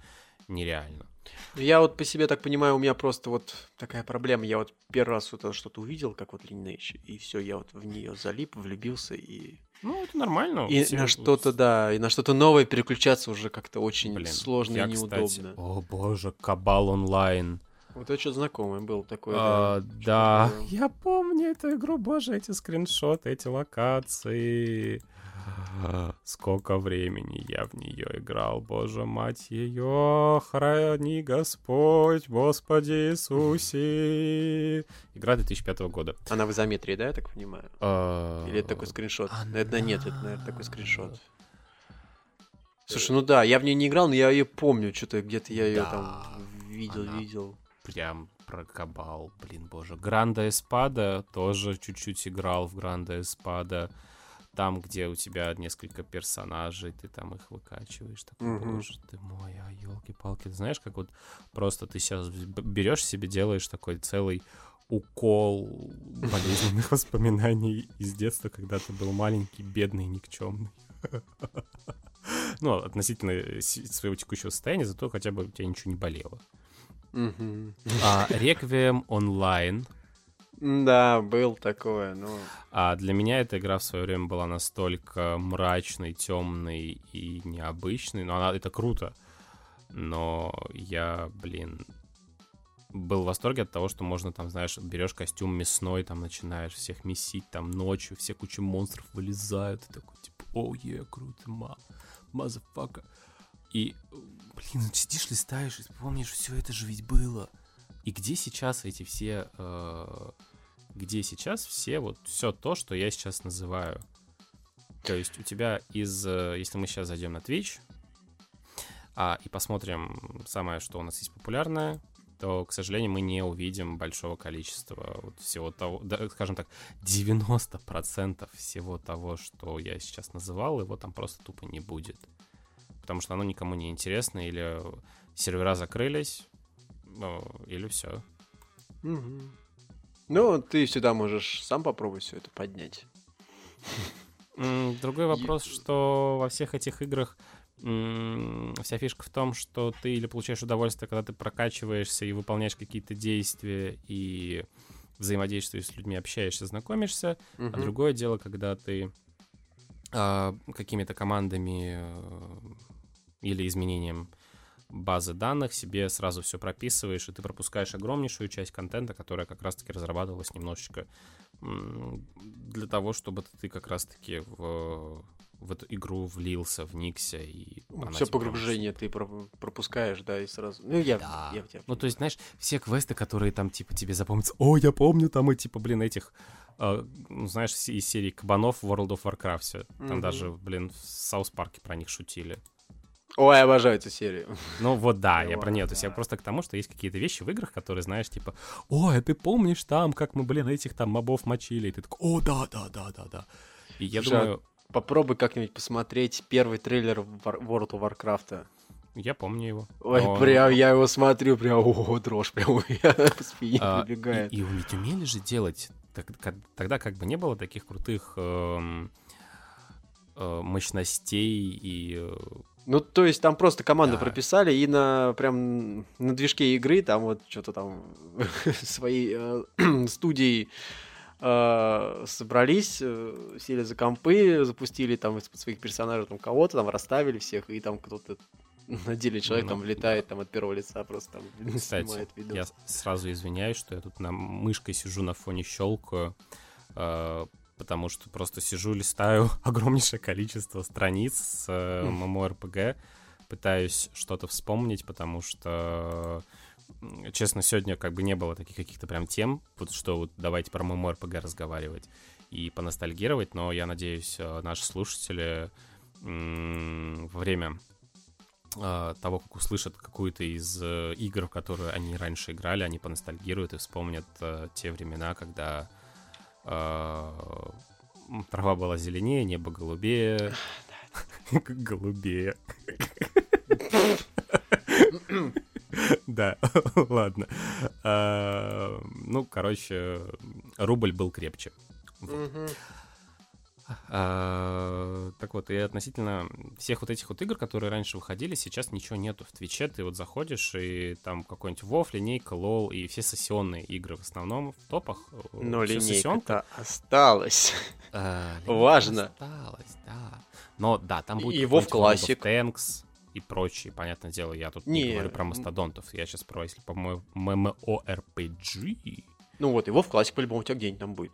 нереально. Я вот по себе так понимаю, у меня просто вот такая проблема. Я вот первый раз вот это что-то увидел, как вот Lineage, и все, я вот в нее залип, влюбился, и, Ну, это нормально. и Все на что-то, да, и на что-то новое переключаться уже как-то очень Блин, сложно я, и неудобно. кстати, о боже, Кабал онлайн. Вот это что-то знакомое было такое. А, да. да, такое. я помню эту игру, боже, эти скриншоты, эти локации. Сколько времени я в нее играл, боже, мать ее, храни Господь, Господи Иисусе. Игра 2005 года. Она в изометрии, да, я так понимаю? А, Или это такой скриншот? Наверное, нет, это, наверное, такой скриншот. Слушай, ну да, я в нее не играл, но я ее помню, что-то где-то я ее там видел, видел. Прям про Кабал, блин, боже. Гранда Эспада тоже чуть-чуть играл в Гранда Эспада. Там, где у тебя несколько персонажей, ты там их выкачиваешь. Такой, Мгм. боже ты мой, а елки-палки. Знаешь, как вот просто ты сейчас берешь себе, делаешь такой целый укол болезненных воспоминаний из детства, когда ты был маленький, бедный, никчемный. Ну, относительно с- своего текущего состояния, зато хотя бы у тебя ничего не болело. А, Реквием онлайн. Да, был такое, ну... А для меня эта игра в свое время была настолько мрачной, темной и необычной. Но она это круто. Но я, блин, был в восторге от того, что можно там, знаешь, берешь костюм мясной, там начинаешь всех месить, там ночью, все куча монстров вылезают, и такой, типа, о, yeah, круто, ма, motherfucker. И, блин, ну сидишь, листаешь, и помнишь, все это же ведь было. И где сейчас эти все, э, где сейчас все, вот все то, что я сейчас называю. То есть у тебя из, э, если мы сейчас зайдем на Twitch, а, и посмотрим самое, что у нас есть популярное, то, к сожалению, мы не увидим большого количества вот всего того, да, скажем так, 90% всего того, что я сейчас называл, его там просто тупо не будет. Потому что оно никому не интересно, или сервера закрылись, или все. Мгм. Ну, ты всегда можешь сам попробовать все это поднять. Другой вопрос, что во всех этих играх вся фишка в том, что ты или получаешь удовольствие, когда ты прокачиваешься и выполняешь какие-то действия и взаимодействуешь с людьми, общаешься, знакомишься, а Мгм. другое дело, когда ты а, какими-то командами э, или изменением базы данных себе сразу все прописываешь, и ты пропускаешь огромнейшую часть контента, которая как раз-таки разрабатывалась немножечко для того, чтобы ты как раз-таки в, в эту игру влился, вникся и она Все погружение ты про- пропускаешь, да, и сразу. Ну, я, Да. я в тебя Ну, то есть, знаешь, все квесты, которые там, типа, тебе запомнятся, о, я помню, там и, типа, блин, этих, э, ну, знаешь, из серии кабанов в World of Warcraft. Там Мгм. даже, блин, в Саус Парке про них шутили. Ой, обожаю эту серию. Ну, вот да, я про нее. То есть я просто к тому, что есть какие-то вещи в играх, которые, знаешь, типа, ой, а ты помнишь там, как мы, блин, этих там мобов мочили? И ты такой, о, да, да, да, да, да. И я Слушай, а думаю, Попробуй как-нибудь посмотреть первый трейлер World of Warcraft. я помню его. Ой, Но- прям я его смотрю, прям, о, дрожь прям у меня по спине А, пробегает. И, и ведь умели же делать. Так- как- тогда как бы не было таких крутых эм, э, мощностей и... Ну, то есть там просто команду Да. прописали, и на прям на движке игры там вот что-то там своей э, студией э, собрались, э, сели за компы, запустили там из-под своих персонажей там кого-то, там расставили всех, и там кто-то на деле человек Ну, там влетает там от первого лица просто там Кстати, снимает видос. я сразу извиняюсь, что я тут на мышкой сижу на фоне щелкаю, э, потому что просто сижу, листаю огромнейшее количество страниц с э, MMORPG, пытаюсь что-то вспомнить, потому что, честно, сегодня как бы не было таких каких-то прям тем, вот что вот давайте про MMORPG разговаривать и поностальгировать, но я надеюсь, э, наши слушатели во время а, того, как услышат какую-то из э, игр, в которые они раньше играли, они поностальгируют и вспомнят э, те времена, когда э, трава была зеленее, небо голубее. Голубее. Да, ладно. А, Ну, короче, рубль был крепче. А, Так вот, и относительно всех вот этих вот игр, которые раньше выходили, сейчас ничего нету в Твиче. Ты вот заходишь, и там какой-нибудь Вов, линейка, лол, и все сессионные игры в основном в топах. Но линейка-то осталась. А, линейка Важно. Осталась, да. Но да, там будет И WoW Classic. Tanks и прочие, понятное дело. Я тут не, Не, говорю про мастодонтов. Я сейчас про, если по-моему, MMORPG. Ну вот, его в классе по-любому у тебя где-нибудь там будет.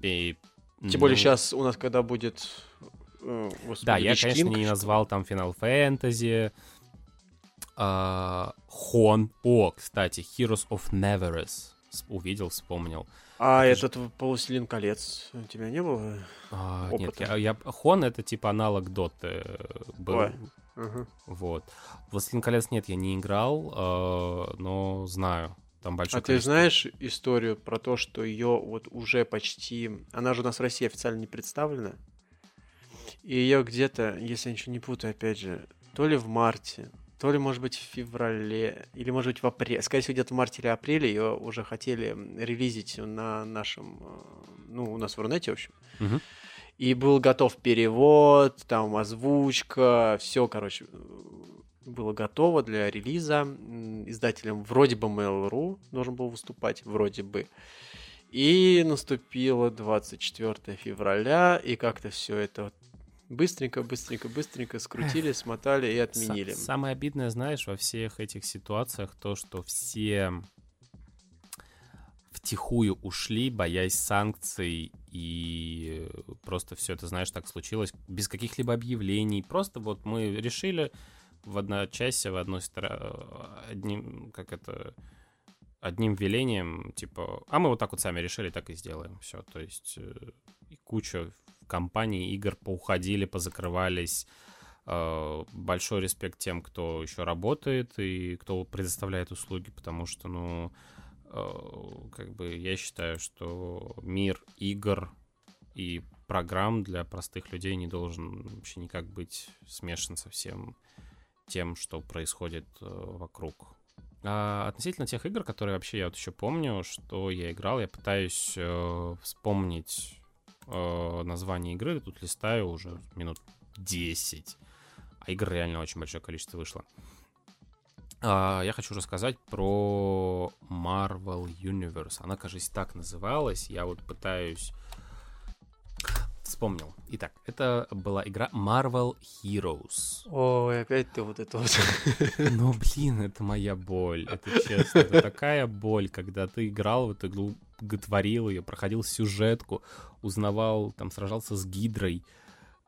И, Тем более ну, сейчас у нас, когда будет... э, господи, Да, я, Lich конечно, King, не назвал там Final Fantasy. а, Хон. О, кстати, Heroes of Neverest. Увидел, вспомнил. А Это же- этот «Властелин колец» у тебя не было? А, нет, я, я- Хон это типа аналог Доты э, был. Ой. Мгм. Вот. Властелин колец нет, я не играл, э, но знаю. Там большое А ты количество. знаешь историю про то, что ее вот уже почти... Она же у нас в России официально не представлена. И ее где-то, если я ничего не путаю, опять же, то ли в марте, то ли, может быть, в феврале, или, может быть, в апреле. Скорее всего, где-то в марте или апреле ее уже хотели релизить на нашем... э, Ну, у нас в Рунете, в общем. Мгм. И был готов перевод, там озвучка, все, короче, было готово для релиза. Издателем вроде бы Mail.ru должен был выступать, вроде бы. И наступило 24 февраля, и как-то все это быстренько, быстренько, быстренько скрутили, смотали и отменили. Самое обидное, знаешь, во всех этих ситуациях то, что все втихую ушли, боясь санкций, и просто все это, знаешь, так случилось без каких-либо объявлений. Просто вот мы решили в одночасье, в одной стороне, одним, как это, одним велением, типа, а мы вот так вот сами решили, так и сделаем. Все, то есть э, и куча компаний, игр поуходили, позакрывались, Э, Большой респект тем, кто еще работает и кто предоставляет услуги, потому что, ну, э, как бы я считаю, что мир игр и программ для простых людей не должен вообще никак быть смешан со всем тем, что происходит э, вокруг. А относительно тех игр, которые вообще я вот еще помню, что я играл, я пытаюсь э, вспомнить э, название игры, тут листаю уже минут 10. А игр реально очень большое количество вышло. А, я хочу рассказать про Marvel Universe. Она, кажется, так называлась. Я вот пытаюсь... Вспомнил. Итак, это была игра Marvel Heroes. Ой, опять ты вот это вот. Ну, блин, это моя боль. Это честно. Это такая боль, когда ты играл в эту игру, творил ее, проходил сюжетку, узнавал, там, сражался с Гидрой.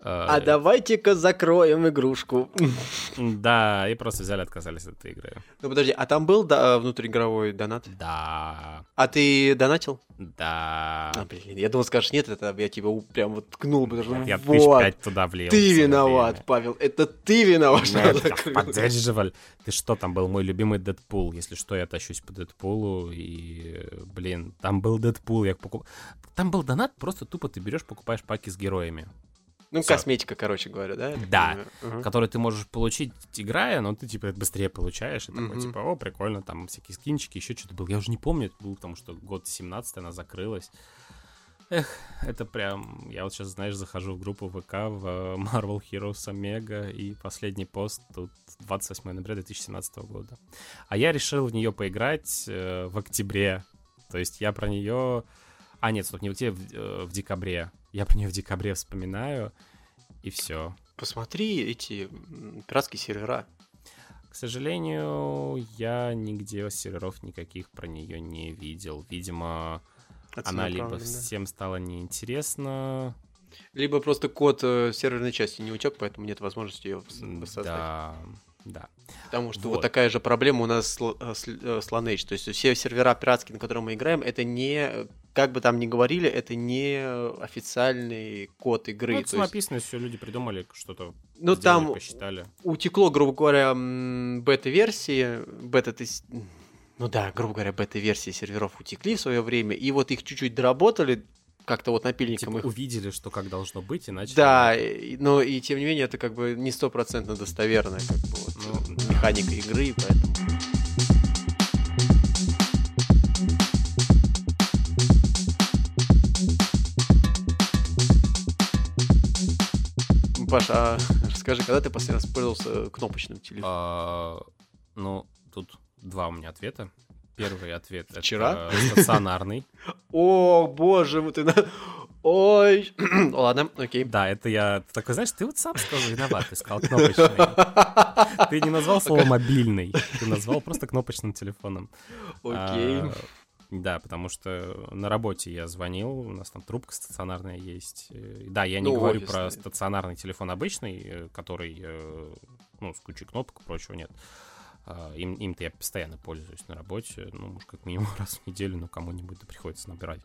А давайте-ка закроем игрушку. Да, и просто взяли, отказались от этой игры. Ну подожди, а там был да, внутриигровой донат? Да, А ты донатил? да. А, блин, я думал, скажешь, нет, это я тебя прям вот ткнул, потому что Я вот, пять туда влил. ты виноват, время. Павел, это ты виноват, что Нет, я поддерживал. Ты что, там был мой любимый Дэдпул. Если что, я тащусь по Дэдпулу. И, блин, там был Дэдпул. Я покуп... Там был донат, просто тупо ты берешь, покупаешь паки с героями. Ну, Всё. косметика, короче говоря, да? Да. Ага. которые ты можешь получить, играя, но ты, типа, быстрее получаешь, и такой, Мгм. типа, о, прикольно, там всякие скинчики, еще что-то было. Я уже не помню, это был, потому что год 17 она закрылась. Эх, это прям... Я вот сейчас, знаешь, захожу в группу ВК в э, Marvel Heroes Omega, и последний пост тут 28 ноября 2017 года. А я решил в нее поиграть э, в октябре. То есть я про нее... А, нет, стоп, не в октябре, в, э, в декабре. Я про нее в декабре вспоминаю, и все. Посмотри эти пиратские сервера. К сожалению, я нигде серверов никаких про нее не видел. Видимо, она либо всем стала неинтересна. Либо просто код э, серверной части не утек, поэтому нет возможности ее воссоздать. Да, да. Потому что вот. Вот. такая же проблема у нас с, э, с э, с Lineage. То есть все сервера пиратские, на которые мы играем, это не как бы там ни говорили, это не официальный код игры. Ну, это то есть написано, все люди придумали, что-то Ну, сделали, там посчитали. утекло, грубо говоря, бета-версии, бета ну да, грубо говоря, бета-версии серверов утекли в свое время, и вот их чуть-чуть доработали, как-то вот напильником Типа, их увидели, что как должно быть, иначе... Да, но и тем не менее это как бы не стопроцентно достоверная как бы, вот, Ну, механика игры, поэтому. Паша, а расскажи, когда ты последний раз пользовался кнопочным телефоном? А, ну, тут два у меня ответа. Первый ответ — Вчера? это стационарный. О, боже мой, ты на... Ой, ладно, окей. Да, это я такой, знаешь, ты вот сам сказал виноват, ты сказал кнопочный. Ты не назвал слово мобильный, ты назвал просто кнопочным телефоном. Окей. Да, потому что на работе я звонил, у нас там трубка стационарная есть. Э, Да, я не Ну, говорю офисная. про стационарный телефон обычный, э, который, э, ну, с кучей кнопок и прочего нет. А, Им, им-то я постоянно пользуюсь на работе, ну, может, как минимум раз в неделю, но кому-нибудь приходится набирать.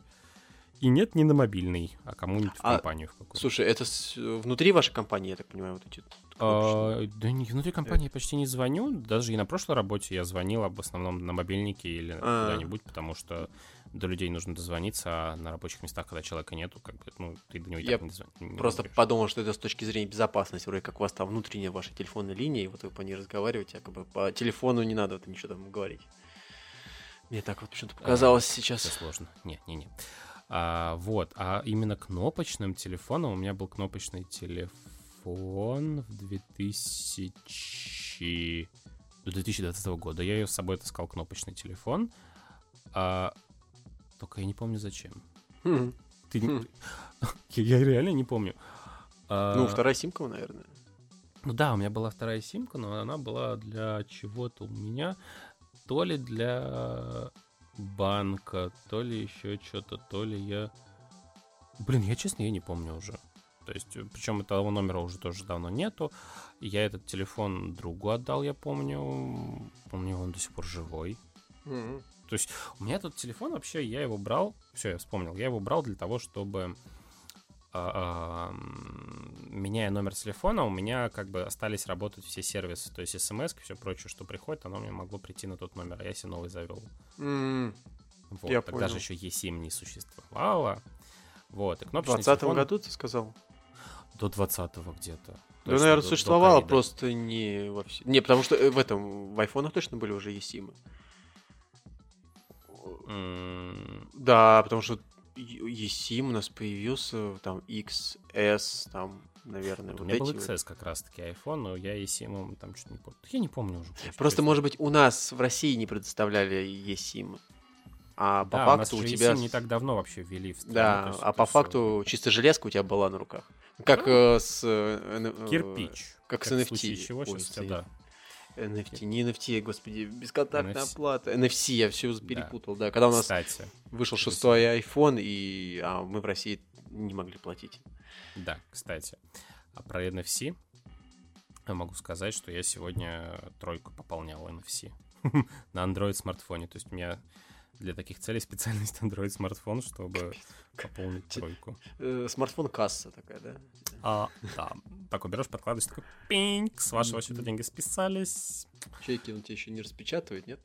И нет, не на мобильный, а кому-нибудь в А, компанию в. Слушай, это с- внутри вашей компании, я так понимаю, вот эти? А, да не, внутри компании я почти не звоню. Даже и на прошлой работе я звонил об основном на мобильнике или А. куда-нибудь, потому что до людей нужно дозвониться, а на рабочих местах, когда человека нету, как бы, ну, ты до него Я не дозвон- не Просто дозвонишься. подумал, что это с точки зрения безопасности, вроде как у вас там внутренняя ваша телефонная линия, и вот вы по ней разговариваете, якобы по телефону не надо вот ничего там говорить. Мне так вот почему-то показалось Все сейчас. сложно. Не, не, не. А, вот, а именно кнопочным телефоном у меня был кнопочный телефон в 2000... до 2020 года. Я ее с собой таскал кнопочный телефон. А, Только я не помню зачем. Хм. Ты... Хм. я, я реально не помню. А, Ну, вторая симка, наверное. ну да, у меня была вторая симка, но она была для чего-то у меня. То ли для банка, то ли еще что-то, то ли я... Блин, я честно, я не помню уже. То есть, причем этого номера уже тоже давно нету. Я этот телефон другу отдал, я помню. Помню, он до сих пор живой. Мгм. То есть у меня этот телефон вообще, я его брал, все, я вспомнил, я его брал для того, чтобы, меняя номер телефона, у меня как бы остались работать все сервисы, то есть смс и все прочее, что приходит, оно мне могло прийти на тот номер, а я себе новый завел. Вот, Я тогда же понял. еще eSIM не существовало. Вот, и В кнопочный 20 телефон году ты сказал? до 20-го где-то. Да, Точно, наверное, до- до существовало, ковида. просто не во все. Не, потому что э, в этом, в айфонах точно были уже eSIM. М, Да, потому что eSIM у нас появился, там, XS, там, наверное, У вот меня был эти вот. XS как раз-таки iPhone, но я eSIM там что-то не помню. Я не помню уже. Просто, честно. может быть, у нас в России не предоставляли eSIM, а по Да, у факту у же тебя... не так давно вообще ввели в страну. Да, есть а по факту чисто железка у тебя была на руках. Как э, с... э, э, Кирпич. Как с в случае NFT. чего сейчас с у тебя, да. NFT, не NFT, господи, бесконтактная NFC. оплата. NFC, я все перепутал, да. Когда у нас Кстати, вышел шестой iPhone, и а мы в России не могли платить. да, кстати. А про NFC я могу сказать, что я сегодня тройку пополнял NFC на Android смартфоне. То есть у меня для таких целей специальность Android смартфон, чтобы пополнить тройку. Э, смартфон касса такая, да? А, да. Такой берешь, подкладываешь, такой пинг, с вашего счета деньги списались. Чеки он тебе еще не распечатывает, нет?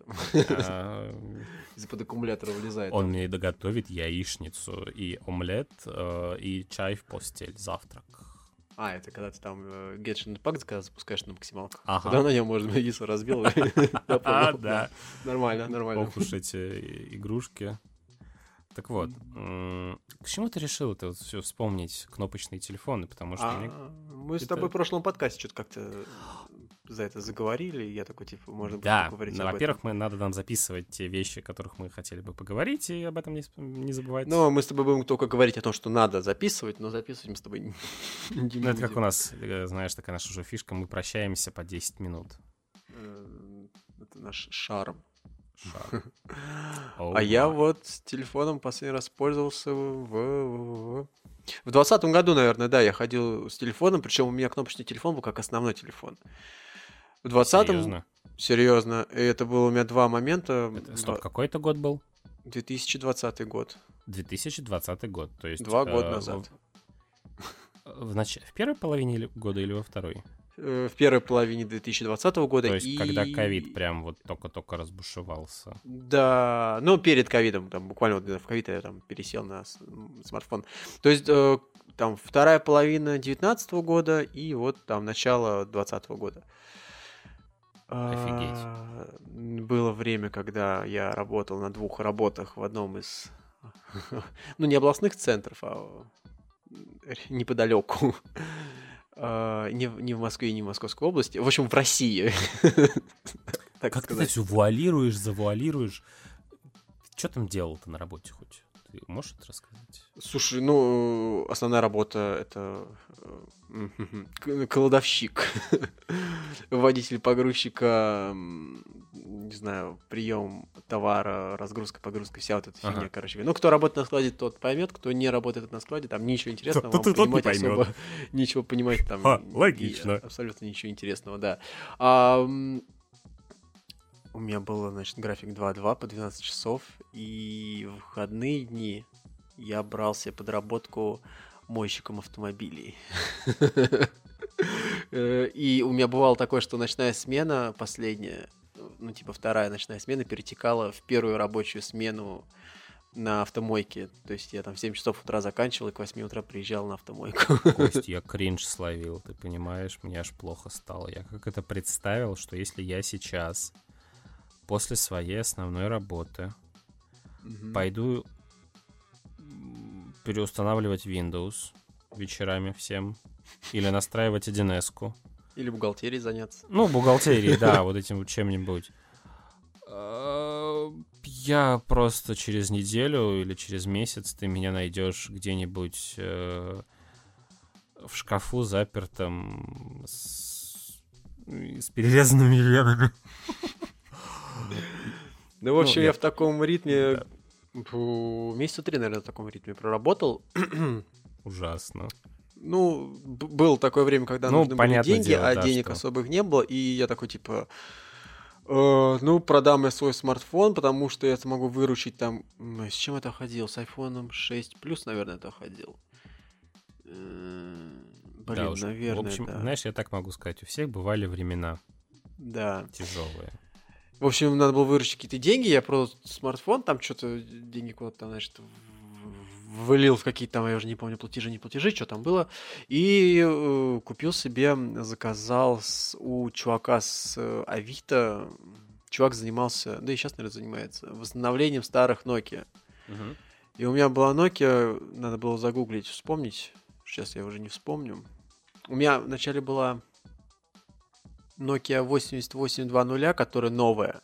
А, Из-под аккумулятора вылезает. Он мне доготовит яичницу и омлет, э, и чай в постель, завтрак. А, это когда ты там э, Genshin Impact когда запускаешь на максималках. Ага. Тогда на нем можно яйцо разбил. А, да. Нормально, нормально. Ох уж эти игрушки. Так вот, к чему ты решил это все вспомнить кнопочные телефоны? Потому что мне... А, Мы с это- тобой в прошлом подкасте что-то как-то за это заговорили, и я такой, типа, можно Да, поговорить ну, об во-первых, мы надо нам записывать те вещи, о которых мы хотели бы поговорить, и об этом не, не забывать. Но мы с тобой будем только говорить о том, что надо записывать, но записывать мы с тобой не Ну, это как у нас, э, знаешь, такая наша уже фишка, мы прощаемся по 10 минут. Э, Это наш шарм. А я вот с телефоном последний раз пользовался в... в... В двадцатом году, наверное, да, я ходил с телефоном, причем у меня кнопочный телефон был как основной телефон. В двадцатом... Серьезно? Серьезно. И это было у меня два момента. Это, стоп, какой это год был? 2020 год. 2020 год, то есть... Два года назад. В, в, нач... в первой половине года или во второй? Э, в первой половине 2020 года. То есть, и... когда ковид прям вот только-только разбушевался. Да, ну, перед ковидом, там, буквально вот в ковид я там пересел на смартфон. То есть, э, там, вторая половина 2019 года и вот там начало 2020 года. Офигеть. А, было время, когда я работал на двух работах в одном из, ну, не областных центров, а неподалеку. А, не, не в Москве, не в Московской области. В общем, в России. так как ты все вуалируешь, завуалируешь? Что там делал-то на работе хоть? Можешь это рассказать? Слушай, ну, основная работа это э, кладовщик, водитель погрузчика, не знаю, прием товара, разгрузка, погрузка, вся вот эта ага. фигня, короче. Ну, кто работает на складе, тот поймет, кто не работает на складе, там ничего интересного, вам понимать не особо, ничего понимать там. Логично. абсолютно ничего интересного, да. А, у меня был, значит, график 2-2 по 12 часов, и в выходные дни я брал себе подработку мойщиком автомобилей. Э, и у меня бывало такое, что ночная смена последняя, ну, типа вторая ночная смена перетекала в первую рабочую смену на автомойке. То есть я там в 7 часов утра заканчивал и к 8 утра приезжал на автомойку. Кость, я кринж словил, ты понимаешь? Мне аж плохо стало. Я как это представил, что если я сейчас после своей основной работы угу. пойду переустанавливать Windows вечерами всем. Или настраивать 1С. Или бухгалтерией заняться. Ну, бухгалтерией, да, вот этим чем-нибудь. А, я просто через неделю или через месяц ты меня найдешь где-нибудь э, в шкафу запертом с, с перерезанными венами. Ну, в общем, я в таком ритме Месяца три, наверное, в таком ритме проработал. Ужасно. Ну, было такое время, когда ну, нужны были деньги, дело, а да, денег что... особых не было, и я такой, типа, э, ну, продам я свой смартфон, потому что я смогу выручить там... С чем это ходил? С iPhone 6 Plus, наверное, это ходил. Э, блин, да уж. наверное, В общем, да. знаешь, я так могу сказать, у всех бывали времена. Да. Тяжелые. В общем, надо было выручить какие-то деньги, я продал смартфон, там что-то деньги куда-то там, значит, вылил в какие-то там, я уже не помню, платежи, не платежи, что там было. И э, купил себе, заказал с, у чувака с э, Авито. Чувак занимался, да и сейчас, наверное, занимается, восстановлением старых Nokia. Угу. И у меня была Nokia, надо было загуглить, вспомнить. Сейчас я уже не вспомню. У меня вначале была Nokia 8820, которая новая,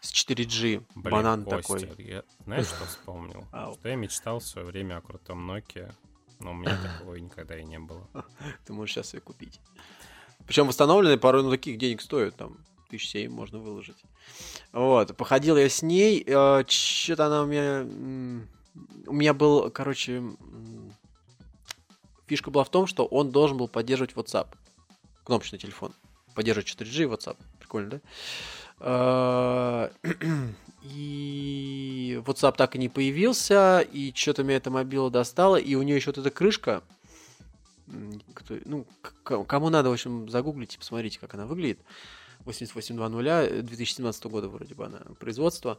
с 4G. Блин, банан Костя, такой. Я, знаешь, что вспомнил? Что я мечтал в свое время о крутом Nokia, но у меня такого никогда и не было. Ты можешь сейчас ее купить. Причем восстановленные порой ну, таких денег стоят, там, тысяч семь можно выложить. Вот, походил я с ней, э, что-то она у меня... У меня был, короче, фишка была в том, что он должен был поддерживать WhatsApp, кнопочный телефон поддерживает 4G WhatsApp. Прикольно, да? А, и WhatsApp так и не появился, и что-то меня это мобила достало, и у нее еще вот эта крышка. Ну, кому надо, в общем, загуглите, посмотрите, как она выглядит. 8820 2017 года вроде бы она производство.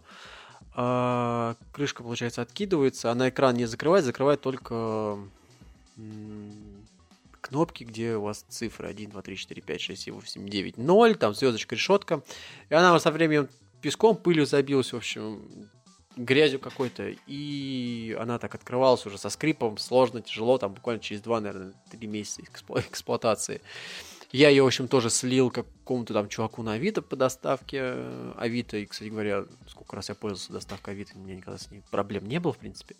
А, крышка, получается, откидывается, она экран не закрывает, закрывает только кнопки, где у вас цифры 1, 2, 3, 4, 5, 6, 7, 8, 9, 0, там звездочка, решетка. И она со временем песком, пылью забилась, в общем, грязью какой-то, и она так открывалась уже со скрипом, сложно, тяжело, там буквально через 2, наверное, 3 месяца эксплу- эксплуатации. Я ее, в общем, тоже слил какому-то там чуваку на Авито по доставке э, Авито, и, кстати говоря, сколько раз я пользовался доставкой Авито, у меня никогда с ней проблем не было, в принципе.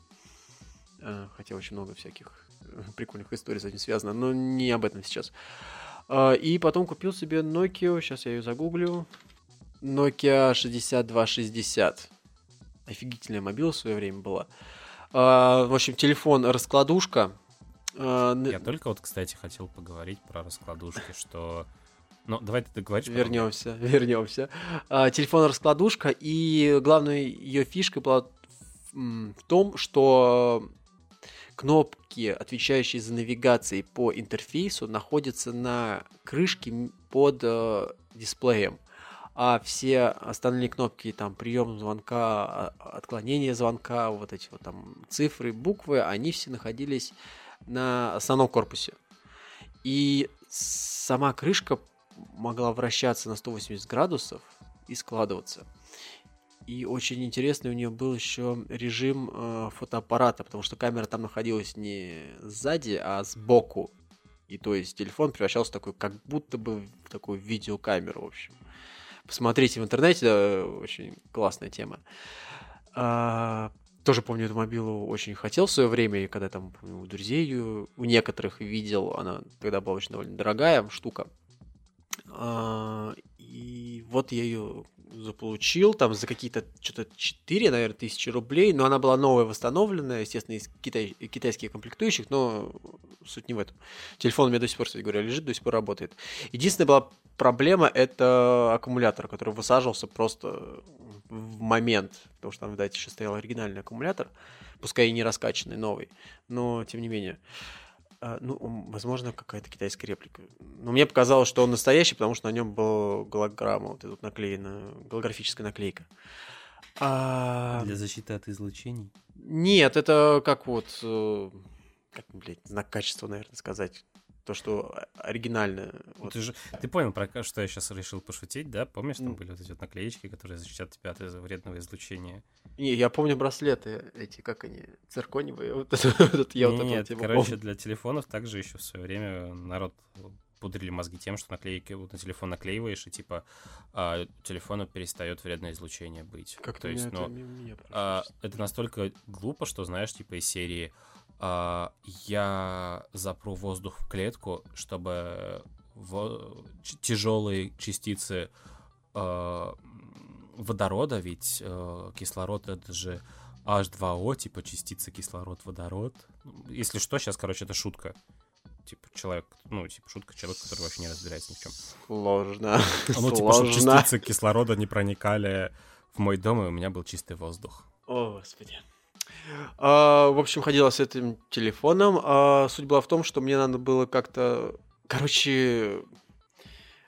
Э, хотя очень много всяких прикольных историй с этим связано, но не об этом сейчас. А, и потом купил себе Nokia, сейчас я ее загуглю. Nokia 6260. Офигительная мобила в свое время была. А, в общем, телефон раскладушка. А, я только вот, кстати, хотел поговорить про раскладушки, что... Ну, давай ты договоришь. Вернемся, вернемся. Телефон раскладушка, и главной ее фишкой была в том, что кнопки, отвечающие за навигацией по интерфейсу, находятся на крышке под э, дисплеем. А все остальные кнопки, там, прием звонка, отклонение звонка, вот эти вот там цифры, буквы, они все находились на основном корпусе. И сама крышка могла вращаться на 180 градусов и складываться. И очень интересный у нее был еще режим э, фотоаппарата, потому что камера там находилась не сзади, а сбоку. И то есть телефон превращался в такой, как будто бы в такую видеокамеру, в общем. Посмотрите в интернете, да, очень классная тема. А, тоже помню эту мобилу очень хотел в свое время, и когда там помню, у друзей, у некоторых видел, она тогда была очень довольно дорогая штука. А, и вот я ее заполучил там за какие-то что-то 4, наверное, тысячи рублей, но она была новая, восстановленная, естественно, из китай, китайских комплектующих, но суть не в этом. Телефон у меня до сих пор, кстати говоря, лежит, до сих пор работает. Единственная была проблема — это аккумулятор, который высаживался просто в момент, потому что там, видать, еще стоял оригинальный аккумулятор, пускай и не раскачанный, новый, но тем не менее. Ну, возможно, какая-то китайская реплика. Но мне показалось, что он настоящий, потому что на нем была голограмма, вот эта наклеена, голографическая наклейка. А... Для защиты от излучений? Нет, это как вот, э, как, блядь, знак качества, наверное, сказать то, что оригинальное. Вот. Ты, же, ты понял, про что я сейчас решил пошутить, да? Помнишь, там были вот эти вот наклеечки, которые защищают тебя от вредного излучения? Не, я помню браслеты эти, как они, цирконевые. Вот этот, я вот Нет, короче, помню. для телефонов также еще в свое время народ пудрили мозги тем, что наклейки вот на телефон наклеиваешь, и типа а, телефону перестает вредное излучение быть. Как то есть, но а, это настолько глупо, что знаешь, типа из серии а, я запру воздух в клетку, чтобы в... тяжелые частицы а, водорода, ведь а, кислород это же H2O, типа частица кислород-водород. Если что, сейчас, короче, это шутка. Типа человек, ну, типа шутка человек, который вообще не разбирается ни в чем. Сложно. Ну, типа, чтобы частицы кислорода не проникали в мой дом, и у меня был чистый воздух. О, господи. А, в общем, ходила с этим телефоном. А, суть была в том, что мне надо было как-то... Короче,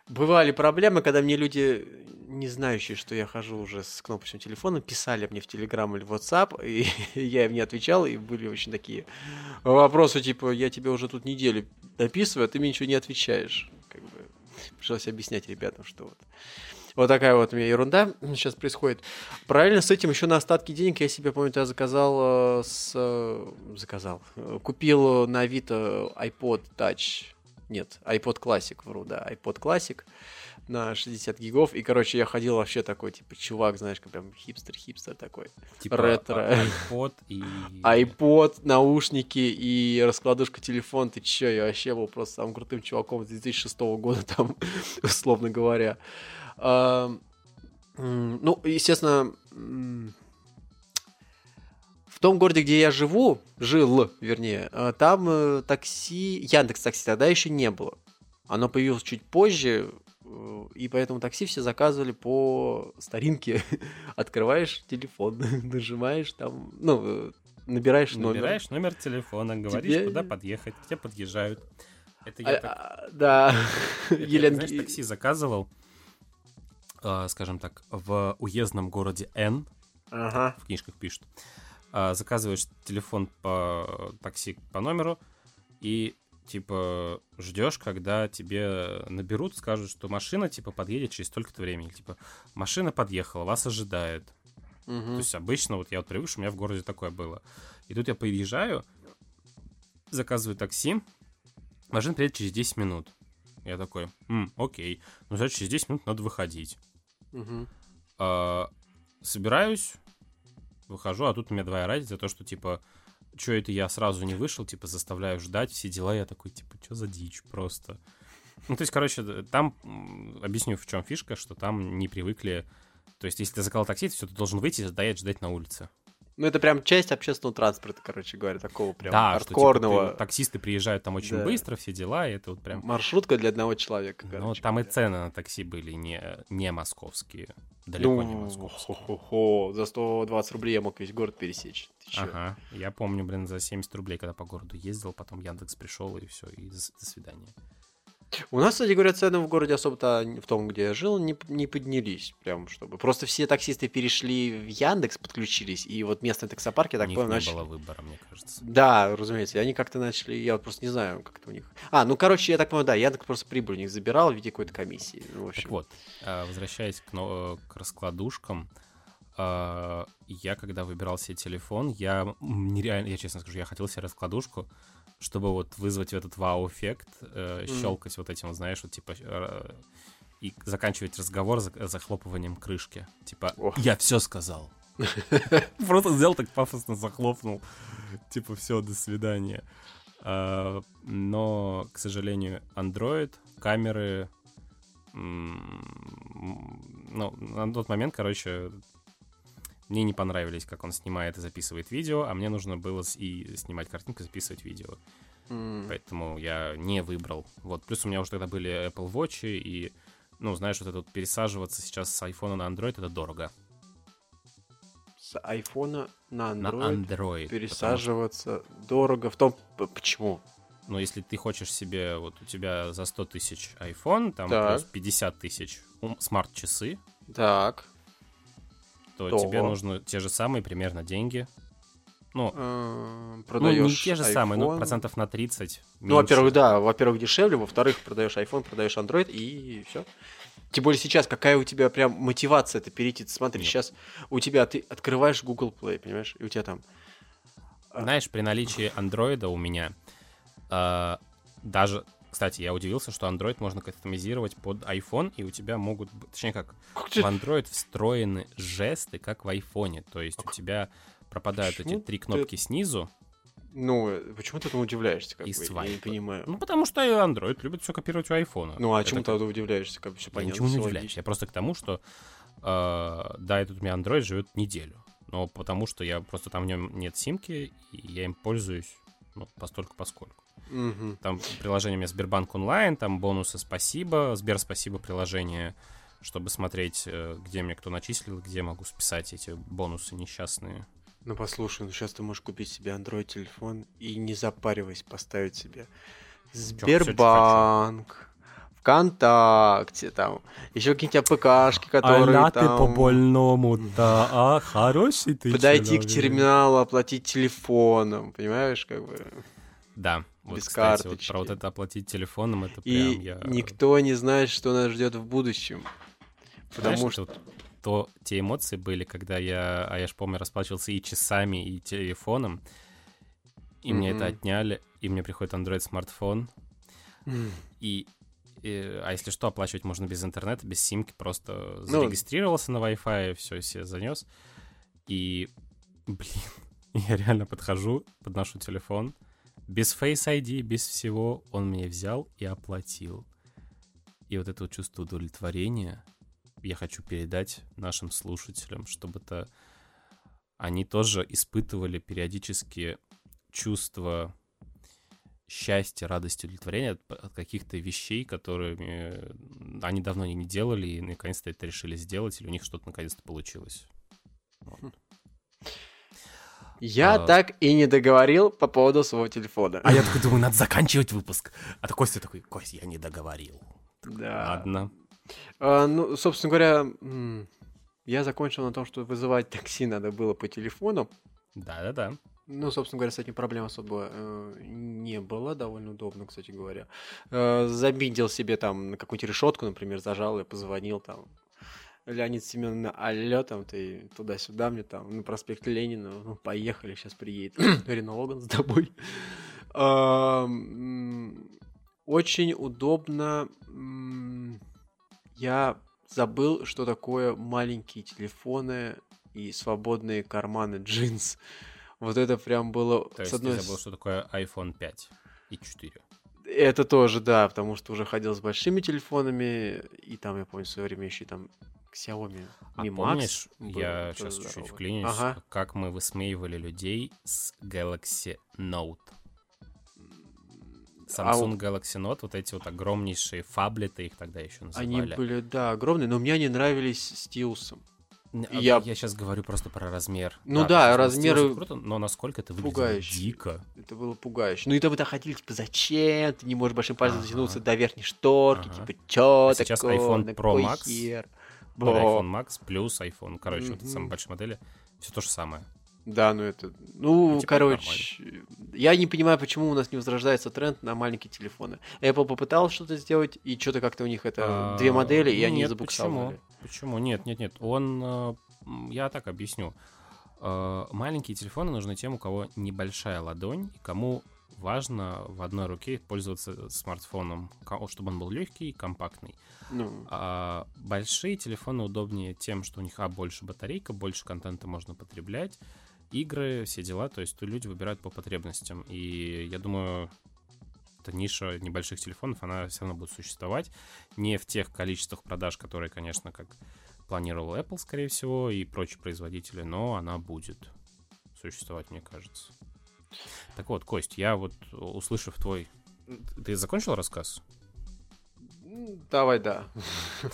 бывали проблемы, когда мне люди, не знающие, что я хожу уже с кнопочным телефоном, писали мне в Telegram или в WhatsApp, и я им не отвечал, и были очень такие вопросы, типа, я тебе уже тут неделю дописываю, а ты мне ничего не отвечаешь. Как бы пришлось объяснять ребятам, что вот вот такая вот у меня ерунда сейчас происходит. Параллельно с этим еще на остатки денег я себе, помню, я заказал э, с... Э, заказал. Купил на Авито iPod Touch. Нет, iPod Classic, вру, да, iPod Classic на 60 гигов. И, короче, я ходил вообще такой, типа, чувак, знаешь, как прям хипстер-хипстер такой. Типа ретро. iPod и... iPod, наушники и раскладушка телефон. Ты чё, я вообще был просто самым крутым чуваком с 2006 года там, условно говоря. Ну, естественно, в том городе, где я живу, жил, вернее, э, там э, такси, Яндекс Такси тогда еще не было. Оно появилось чуть позже, э, и поэтому такси все заказывали по старинке. Открываешь телефон, нажимаешь там, ну, набираешь номер. Набираешь номер телефона, говоришь, Тебе... куда подъехать, тебе подъезжают. Это я а, так... А, да. Елена... Знаешь, такси заказывал, э, скажем так, в уездном городе Н, ага. в книжках пишут, э, заказываешь телефон по такси по номеру и типа ждешь, когда тебе наберут, скажут, что машина типа подъедет через столько-то времени, типа машина подъехала, вас ожидает. Угу. То есть обычно вот я вот привык, что у меня в городе такое было. И тут я приезжаю, заказываю такси, машина приедет через 10 минут. Я такой, М, окей, ну значит через 10 минут надо выходить. Угу. Собираюсь, выхожу, а тут у меня двоя ради за то, что, типа, что это я сразу не вышел, типа, заставляю ждать, все дела, я такой, типа, что за дичь просто. Ну, то есть, короче, там, объясню, в чем фишка, что там не привыкли, то есть, если ты заказал такси, то все, ты должен выйти, стоять, ждать на улице. Ну, это прям часть общественного транспорта, короче говоря, такого прям да, хардкорного. Что, типа, ты, таксисты приезжают там очень Да. быстро, все дела, и это вот прям... Маршрутка для одного человека, Ну, короче там и говоря. цены на такси были не, не московские, далеко не Ну, московские. хо-хо-хо, за 120 рублей я мог весь город пересечь. Ага, я помню, блин, за 70 рублей, когда по городу ездил, потом Яндекс пришел, и все, и до, до свидания. У нас, кстати говоря, цены в городе особо-то в том, где я жил, не, не поднялись. Прям чтобы. Просто все таксисты перешли в Яндекс, подключились, и вот местные таксопарки, так понял, не начали- было выбора, мне кажется. Да, разумеется. И они как-то начали, я вот просто не знаю, как это у них. А, ну, короче, я так понимаю, да, Яндекс просто прибыль у них забирал в виде какой-то комиссии. Ну, в общем. Так вот, а, возвращаясь к, к раскладушкам, а, я когда выбирал себе телефон, я нереально, я честно скажу, я хотел себе раскладушку, чтобы вот вызвать этот вау-эффект, э, Мгм. щелкать вот этим, знаешь, вот типа э, и заканчивать разговор за- захлопыванием крышки. Типа, Ох. я все сказал. Просто взял так пафосно захлопнул. Типа, все, до свидания. А, Но, к сожалению, Android, камеры, ну, на тот момент, короче, мне не понравились, как он снимает и записывает видео, а мне нужно было и снимать картинку, и записывать видео. М. Поэтому я не выбрал. Вот, плюс у меня уже тогда были Apple Watch, и, ну, знаешь, вот это вот пересаживаться сейчас с iPhone на Android, это дорого. С айфона на На Android Android. потому пересаживаться дорого. В том, почему? Ну, если ты хочешь себе, вот у тебя за 100 тысяч iPhone, там Так. плюс 50 тысяч смарт-часы, Так. То То. тебе нужно те же самые примерно деньги. Ну, э, ну, продаешь не те же самые, но iPhone. процентов на 30 Ну, во-первых, да, во-первых, дешевле, во-вторых, продаешь iPhone, продаешь Android и все. Тем более сейчас, какая у тебя прям мотивация это перейти. Смотри, Нет. сейчас у тебя ты открываешь Google Play, понимаешь, и у тебя там Знаешь, при наличии андроида у меня э, даже, кстати, я удивился, что Android можно кастомизировать под iPhone, и у тебя могут, точнее как, в Android встроены жесты, как в iPhone. То есть у тебя пропадают Почему эти три ты- кнопки снизу. Ну, э, почему ты этому удивляешься? Как И бы? Я не свайпы. понимаю. Ну, потому что Android любит все копировать у iPhone. Ну, а Это чему как- ты удивляешься? Как бы все Я понятно. ничему не удивляюсь. Я просто к тому, что э, да, этот у меня Android живет неделю. Но потому что я просто там в нем нет симки, и я им пользуюсь ну, постольку поскольку. Мгм. Там приложение у меня Сбербанк онлайн, там бонусы спасибо, Сбер спасибо приложение, чтобы смотреть, э, где мне кто начислил, где могу списать эти бонусы несчастные. Ну, послушай, ну сейчас ты можешь купить себе Android-телефон и не запариваясь поставить себе Сбербанк, ВКонтакте, там, еще какие-нибудь АПКшки, которые там... по-больному-то, а? Хороший ты Подойти к терминалу, оплатить телефоном, понимаешь, как бы. Да, вот, без кстати, вот карточки. про вот это оплатить телефоном, это И прям я... никто не знает, что нас ждет в будущем. Знаешь, Потому это что... вот то те эмоции были, когда я, а я ж помню, расплачивался и часами, и телефоном, и мне это отняли, и мне приходит Android смартфон, М, и, и- а если что, оплачивать можно без интернета, без симки, просто Ну, зарегистрировался на Wi-Fi, все себе занес, и, блин, я реально подхожу, подношу телефон, без Face ID, без всего, он мне взял и оплатил. И вот это вот чувство удовлетворения я хочу передать нашим слушателям, чтобы это они тоже испытывали периодически чувство счастья, радости, удовлетворения от, от каких-то вещей, которыми они давно не делали, и наконец-то это решили сделать, или у них что-то наконец-то получилось. Вот. Я А. так и не договорил по поводу своего телефона. А я такой думаю, надо заканчивать выпуск. А то Костя такой, Кость, я не договорил. Да. Ладно. А, ну, собственно говоря, я закончил на том, что вызывать такси надо было по телефону. Да-да-да. Ну, собственно говоря, с этим проблем особо э, не было, довольно удобно, кстати говоря. Э, забидел себе там на какую-нибудь решетку, например, зажал и позвонил там. Леонид Семеновна, алло, там ты туда-сюда мне там на проспект Ленина, ну, поехали, сейчас приедет Рено Логан с тобой. Очень удобно. Я забыл, что такое маленькие телефоны и свободные карманы джинс. Вот это прям было То есть одной ты забыл, что такое iPhone 5 и 4. Это тоже, да, потому что уже ходил с большими телефонами, и там, я помню, в свое время еще и там Xiaomi А Mi Max помнишь, я сейчас чуть-чуть здоровый. вклинюсь, Ага. как мы высмеивали людей с Galaxy Note. А Samsung Galaxy Note, вот эти вот огромнейшие фаблеты их тогда еще Они называли. были, да, огромные, но мне они нравились стилусом. А я- я... сейчас говорю просто про размер. Ну да, конечно, размеры круто, но насколько это выглядело пугающие. дико. Это было пугающе. Ну и там вы ходили, типа, зачем? Ты не можешь большим пальцем Ага. дотянуться до верхней шторки, Ага. типа, чё А сейчас такое, iPhone на Pro Max хер? Бо. iPhone Max плюс iPhone, короче, вот эти самые большие модели, все то же самое. Да, ну это... Ну, Ну, типа, короче, я не понимаю, почему у нас не возрождается тренд на маленькие телефоны. Apple попытался что-то сделать, и что-то как-то у них это А, две модели, и они забуксовали. Почему? Почему? Нет, нет, нет. Он, э, я так объясню. Э, Маленькие телефоны нужны тем, у кого небольшая ладонь, и кому важно в одной руке пользоваться смартфоном, чтобы он был легкий и компактный. Ну, А большие телефоны удобнее тем, что у них, а, больше батарейка, больше контента можно потреблять, игры, все дела, то есть люди выбирают по потребностям. И я думаю, эта ниша небольших телефонов, она все равно будет существовать. Не в тех количествах продаж, которые, конечно, как планировал Apple, скорее всего, и прочие производители, но она будет существовать, мне кажется. Так вот, Кость, я вот, услышав твой... Ты закончил рассказ? давай, да.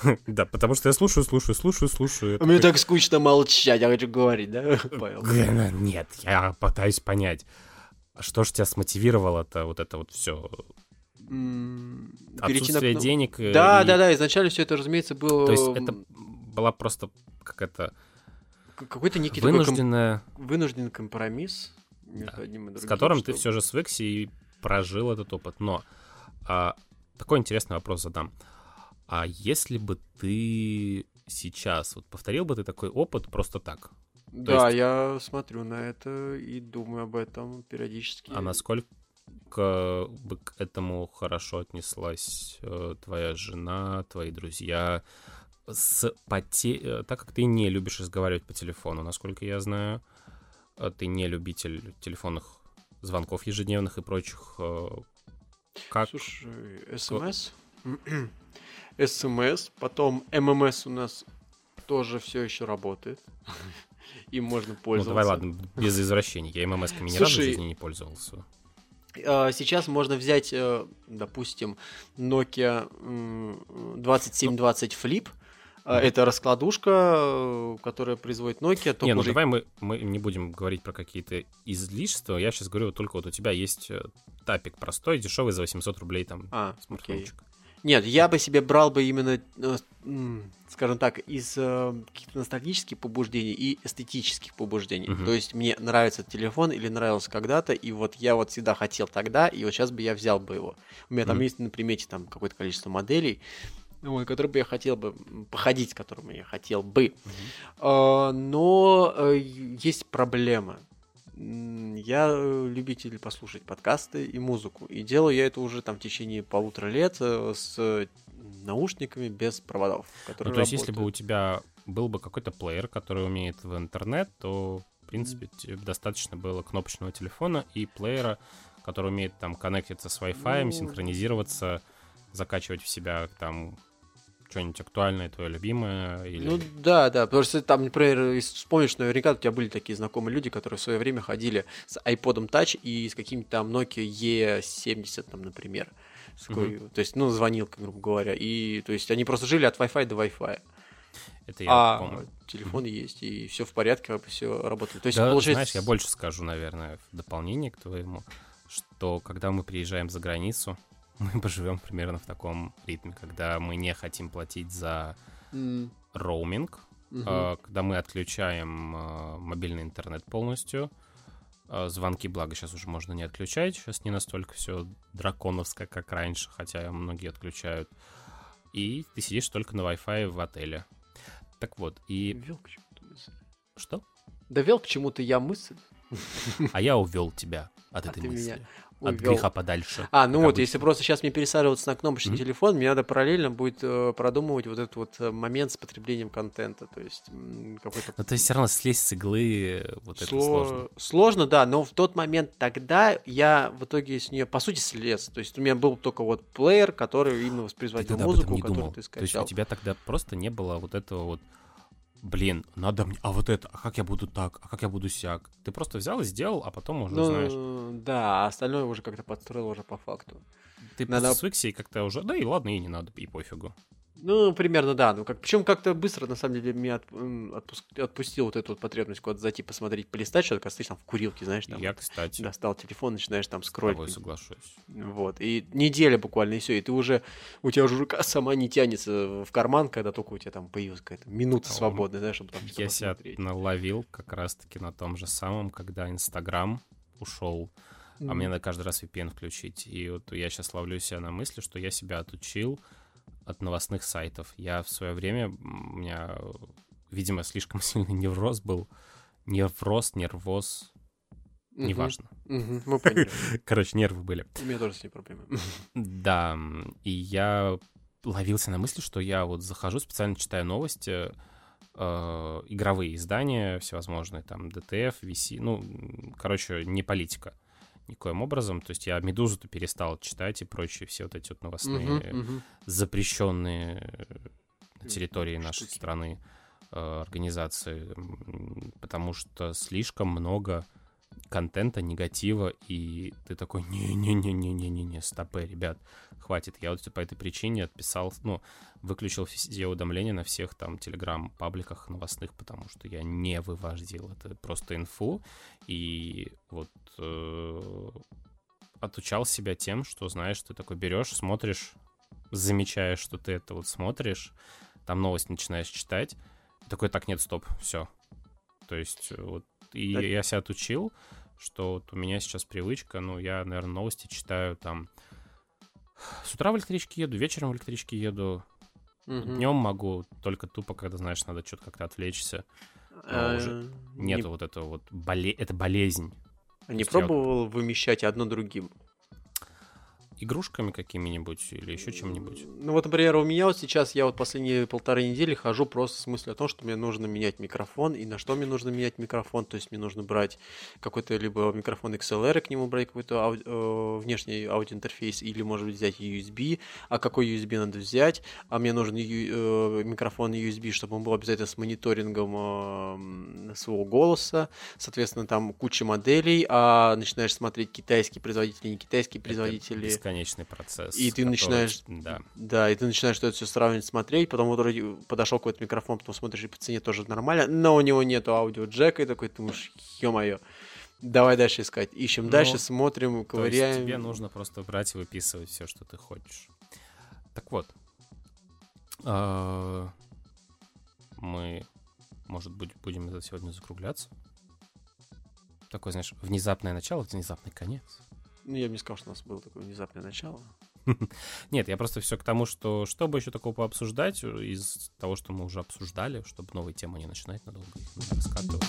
Да, потому что я слушаю, слушаю, слушаю, слушаю. Мне так скучно молчать, я хочу говорить, да, Нет, я пытаюсь понять. А Что ж тебя смотивировало-то вот это вот все? Отсутствие денег? э, Да, да, да, изначально все это, разумеется, было То есть это была просто какая-то какой-то некий такой ком- вынужденная, вынужденный компромисс между Да. одним и другим. с которым ты чтобы- все же свыкся и прожил этот опыт. Но а, такой интересный вопрос задам. А если бы ты сейчас, вот повторил бы ты такой опыт просто так? Да, есть- я смотрю на это и думаю об этом периодически. А насколько бы к этому хорошо отнеслась э, твоя жена, твои друзья? С поте... э, Так как ты не любишь разговаривать по телефону, насколько я знаю, ты не любитель телефонных звонков ежедневных и прочих. э, Как? Слушай, СМС. СМС, потом ММС у нас тоже все еще работает. Им можно Ну, пользоваться. давай, ладно, без извращений. Я ММС-ками ни разу в жизни не пользовался. А, Сейчас можно взять, э, допустим, Nokia м, 2720 Flip. А, Это раскладушка, э, которая производит Nokia. только Не, ну уже- давай мы, мы не будем говорить про какие-то излишества. Я сейчас говорю только вот у тебя есть э, тапик простой, дешевый за 800 рублей там А, окей. смартфончик. Нет, я бы себе брал бы именно, э, скажем так, из каких-то ностальгических побуждений и эстетических побуждений. Мгм. То есть мне нравится телефон или нравился когда-то, и вот я вот всегда хотел тогда, и вот сейчас бы я взял бы его. У меня там Мгм. есть на примете там какое-то количество моделей, вот, которые бы я хотел бы походить, с которыми я хотел бы. А, но э, есть проблема. Я э, любитель послушать подкасты и музыку. И делаю я это уже там в течение полутора лет э, с наушниками без проводов. Ну, Которые то есть, если бы у работают. тебя был бы какой-то плеер, который умеет в интернет, то, в принципе, тебе достаточно было кнопочного телефона и плеера, который умеет там коннектиться с Wi-Fi, Ну. синхронизироваться, закачивать в себя там что-нибудь актуальное, твое любимое, или... Ну да, да, потому что там, например, вспомнишь, наверняка у тебя были такие знакомые люди, которые в свое время ходили с iPod Touch и с каким-то там Nokia E70, там, например. С какой- То есть, ну, звонилка, грубо говоря. И, то есть, они просто жили от Wi-Fi до Wi-Fi. Это я а помню. телефон есть, и все в порядке, все работает. То есть, Да, получается... знаешь, я больше скажу, наверное, в дополнение к твоему, что когда мы приезжаем за границу, мы поживем примерно в таком ритме, когда мы не хотим платить за М, роуминг, мгм. а, когда мы отключаем а, мобильный интернет полностью. А, Звонки, благо, сейчас уже можно не отключать. Сейчас не настолько все драконовско, как раньше, хотя многие отключают. И ты сидишь только на Wi-Fi в отеле. Так вот, и Ввел к чему-то мысль. что? Довел к чему-то я мысль. А я увел тебя от этой мысли. От увёл. греха подальше. А, ну вот, обычно. если просто сейчас мне пересаживаться на кнопочный Мгм. телефон, мне надо параллельно будет э, продумывать вот этот вот э, момент с потреблением контента. То есть какой-то Но то есть все равно слезть с иглы, э, вот это Сло- сложно. Сложно, да, но в тот момент тогда я в итоге с нее, по сути, слез. То есть у меня был только вот плеер, который именно воспроизводил музыку, которую ты То есть скачал. у тебя тогда просто не было вот этого вот блин, надо мне, а вот это, а как я буду так, а как я буду сяк. Ты просто взял и сделал, а потом уже Ну, знаешь. да, а остальное уже как-то подстроил уже по факту. Ты надо- просто свыкся и как-то уже, да и ладно, и не надо, и пофигу. Ну, примерно, да. Ну, как, причем как-то быстро, на самом деле, меня от- отпуск- отпустил вот эту вот потребность куда-то зайти посмотреть, полистать что-то, когда там в курилке, знаешь, там я, кстати, достал телефон, начинаешь там с скроллить. тобой соглашусь. Вот. И неделя буквально, и все. И ты уже, у тебя уже рука сама не тянется в карман, когда только у тебя там появилась какая-то минута А, свободная, знаешь, чтобы там Я себя посмотреть. наловил как раз-таки на том же самом, когда Инстаграм ушел, а мне надо каждый раз VPN включить. И вот я сейчас ловлю себя на мысли, что я себя отучил от новостных сайтов. Я в свое время, у меня, видимо, слишком сильный невроз был. Невроз, нервоз, неважно. Мгм, Мы поняли. Короче, нервы были. У меня тоже с ней проблемы. Да, и я ловился на мысли, что я вот захожу, специально читаю новости, э, игровые издания всевозможные, там, ДТФ, VC, ну, короче, не политика никоим образом. То есть я «Медузу»-то перестал читать и прочие все вот эти вот новостные Мгм, мгм. запрещенные э, на территории нашей Штуки. страны э, организации, потому что слишком много контента, негатива, и ты такой, не-не-не-не-не-не, стопы, ребят, хватит. Я вот по этой причине отписал, ну, выключил все уведомления на всех там телеграм-пабликах новостных, потому что я не вывождил это просто инфу, и вот э, отучал себя тем, что, знаешь, ты такой берешь, смотришь, замечаешь, что ты это вот смотришь, там новость начинаешь читать, такой, так, нет, стоп, все. То есть э, вот и Так. я себя отучил, что вот у меня сейчас привычка, ну, я, наверное, новости читаю там с утра в электричке еду, вечером в электричке еду, Мгм. днем могу, только тупо, когда, знаешь, надо что-то как-то отвлечься. А, уже не- Нету вот этого вот, боле... это болезнь. Не есть я пробовал вымещать одно другим? Игрушками какими-нибудь или еще чем-нибудь. Ну вот, например, у меня вот сейчас, я вот последние полторы недели хожу просто с мыслью о том, что мне нужно менять микрофон, и на что мне нужно менять микрофон, то есть мне нужно брать какой-то либо микрофон XLR, и к нему брать какой-то ау- э, внешний аудиоинтерфейс, или, может быть, взять USB, а какой USB надо взять, а мне нужен ю- э, микрофон USB, чтобы он был обязательно с мониторингом э, своего голоса, соответственно, там куча моделей, а начинаешь смотреть китайские производители, не китайские производители. Бесконечный процесс. И ты который- начинаешь- Да. Да, и ты начинаешь что-то все сравнивать, смотреть, потом вот вроде подошел какой-то микрофон, потом смотришь, и по цене тоже нормально, но у него нету аудио джека, и такой, ты думаешь, ё-моё, давай дальше искать. Ищем Ну, дальше, смотрим, То есть ковыряем. тебе нужно просто брать и выписывать все, что ты хочешь. Так вот. а, Мы, может быть, будем это сегодня закругляться. Такое, знаешь, внезапное начало, внезапный конец. Ну, я бы не сказал, что у нас было такое внезапное начало. Нет, я просто все к тому, что чтобы еще такого пообсуждать э, из того, что мы уже обсуждали, чтобы новые темы не начинать надолго раскатывать.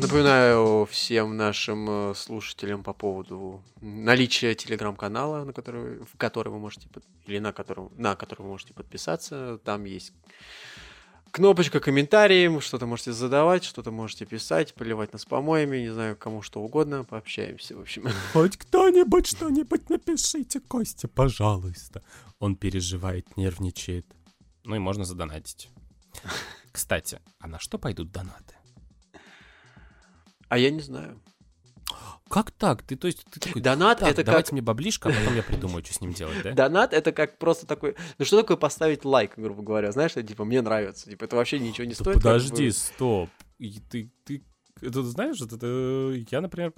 Напоминаю всем нашим э, слушателям по поводу наличия телеграм-канала, на который, в который вы можете или на котором, на который вы можете подписаться. Там есть кнопочка комментарии, что-то можете задавать, что-то можете писать, поливать нас помоями, не знаю, кому что угодно, пообщаемся, в общем. Хоть кто-нибудь что-нибудь напишите, Костя, пожалуйста. Он переживает, нервничает. Ну и можно задонатить. Кстати, а на что пойдут донаты? А я не знаю. Как так? Ты, то есть, ты такой, Донат «Так, это давайте как... мне баблишко, а потом я придумаю, что с ним делать, да? Донат это как просто такой... Ну что такое поставить лайк, грубо говоря? Знаешь, это, типа, мне нравится. Типа, это вообще ничего не стоит. подожди, стоп. Ты, ты, это знаешь, это- я, например,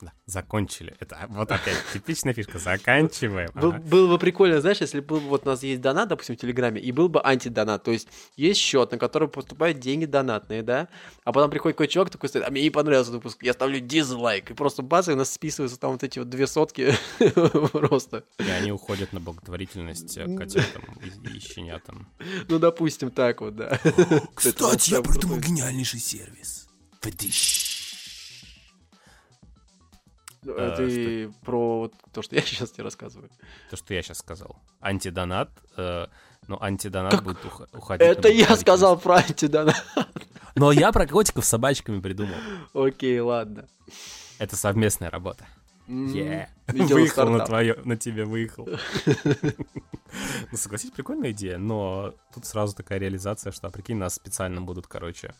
Да, закончили. Это вот опять типичная фишка. Заканчиваем. Был- Ага. Было бы прикольно, знаешь, если был бы вот у нас есть донат, допустим, в Телеграме, и был бы антидонат. То есть есть счет, на который поступают деньги донатные, да? А потом приходит какой чувак такой стоит, а мне не понравился выпуск, я ставлю дизлайк. И просто бац, и у нас списываются там вот эти вот две сотки просто. И они уходят на благотворительность э, котятам и, щенятам. Ну, допустим, так вот, да. Кстати, я придумал гениальнейший сервис. Фетиш. А, Ты про вот то, что я сейчас тебе рассказываю. То, что я сейчас сказал. Антидонат. э, но антидонат Как? будет ух- уходить Это я сказал про антидонат. Но я про котиков с собачками придумал. Окей, ладно. Это совместная работа. Yeah. Выехал на твое, на тебе выехал. Ну, согласись, прикольная идея, но тут сразу такая реализация, что, а прикинь, нас специально будут, короче,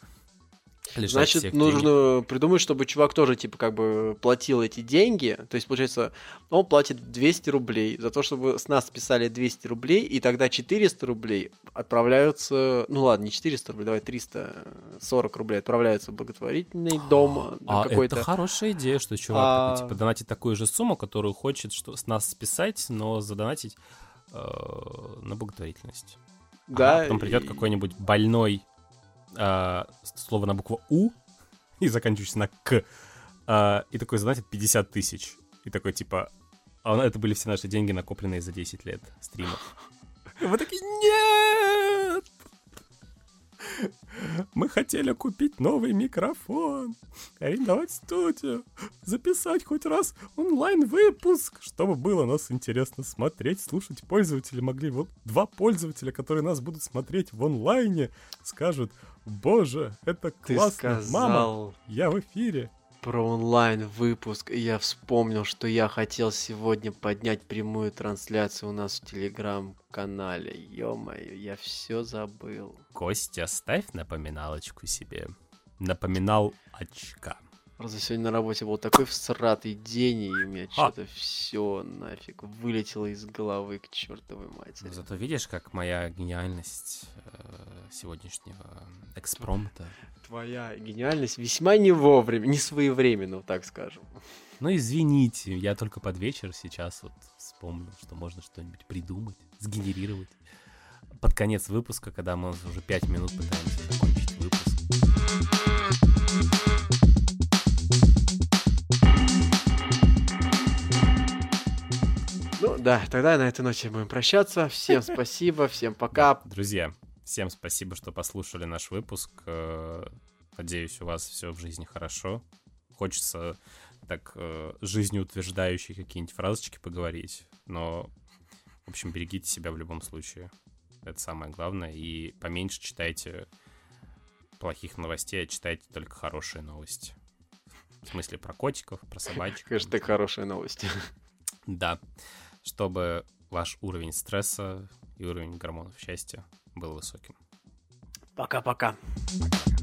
лишать Значит, нужно придумать, чтобы чувак тоже, типа, как бы платил эти деньги. То есть, получается, он платит 200 рублей за то, чтобы с нас списали 200 рублей, и тогда 400 рублей отправляются... Ну ладно, не 400 рублей, давай 340 рублей отправляются в благотворительный дом А какой-то. это хорошая идея, что чувак А- типа, донатит такую же сумму, которую хочет что с нас списать, но задонатить э, на благотворительность. Да, Ага, потом придет и- какой-нибудь больной э, слово на букву У и заканчивающийся на К. э, и такой задонатит 50 тысяч. И такой, типа, а это были все наши деньги, накопленные за 10 лет стримов. И мы такие, нет! Мы хотели купить новый микрофон, арендовать студию, записать хоть раз онлайн-выпуск, чтобы было нас интересно смотреть, слушать. Пользователи могли, вот два пользователя, которые нас будут смотреть в онлайне, скажут, боже, это Ты классно, мама, сказал я в эфире. про онлайн-выпуск, и я вспомнил, что я хотел сегодня поднять прямую трансляцию у нас в телеграм-канале. Ё-моё, я все забыл. Костя, ставь напоминалочку себе. Напоминал очка. Просто сегодня на работе был такой всратый день, и у меня что-то все нафиг вылетело из головы к чертовой матери. Зато видишь, как моя гениальность э, сегодняшнего экспромта. Твоя гениальность весьма не вовремя, не своевременно, так скажем. Ну, извините, я только под вечер сейчас вот вспомнил, что можно что-нибудь придумать, сгенерировать. Под конец выпуска, когда мы уже пять минут пытаемся да, тогда на этой ноте будем прощаться. Всем спасибо, всем пока. Друзья, всем спасибо, что послушали наш выпуск. Э, Надеюсь, у вас все в жизни хорошо. Хочется так э, жизнеутверждающие какие-нибудь фразочки поговорить, но, в общем, берегите себя в любом случае. Это самое главное. И поменьше читайте плохих новостей, а читайте только хорошие новости. В смысле про котиков, про собачек. Хэштег хорошая новость. Да, чтобы ваш уровень стресса и уровень гормонов счастья был высоким. Пока-пока. Пока-пока.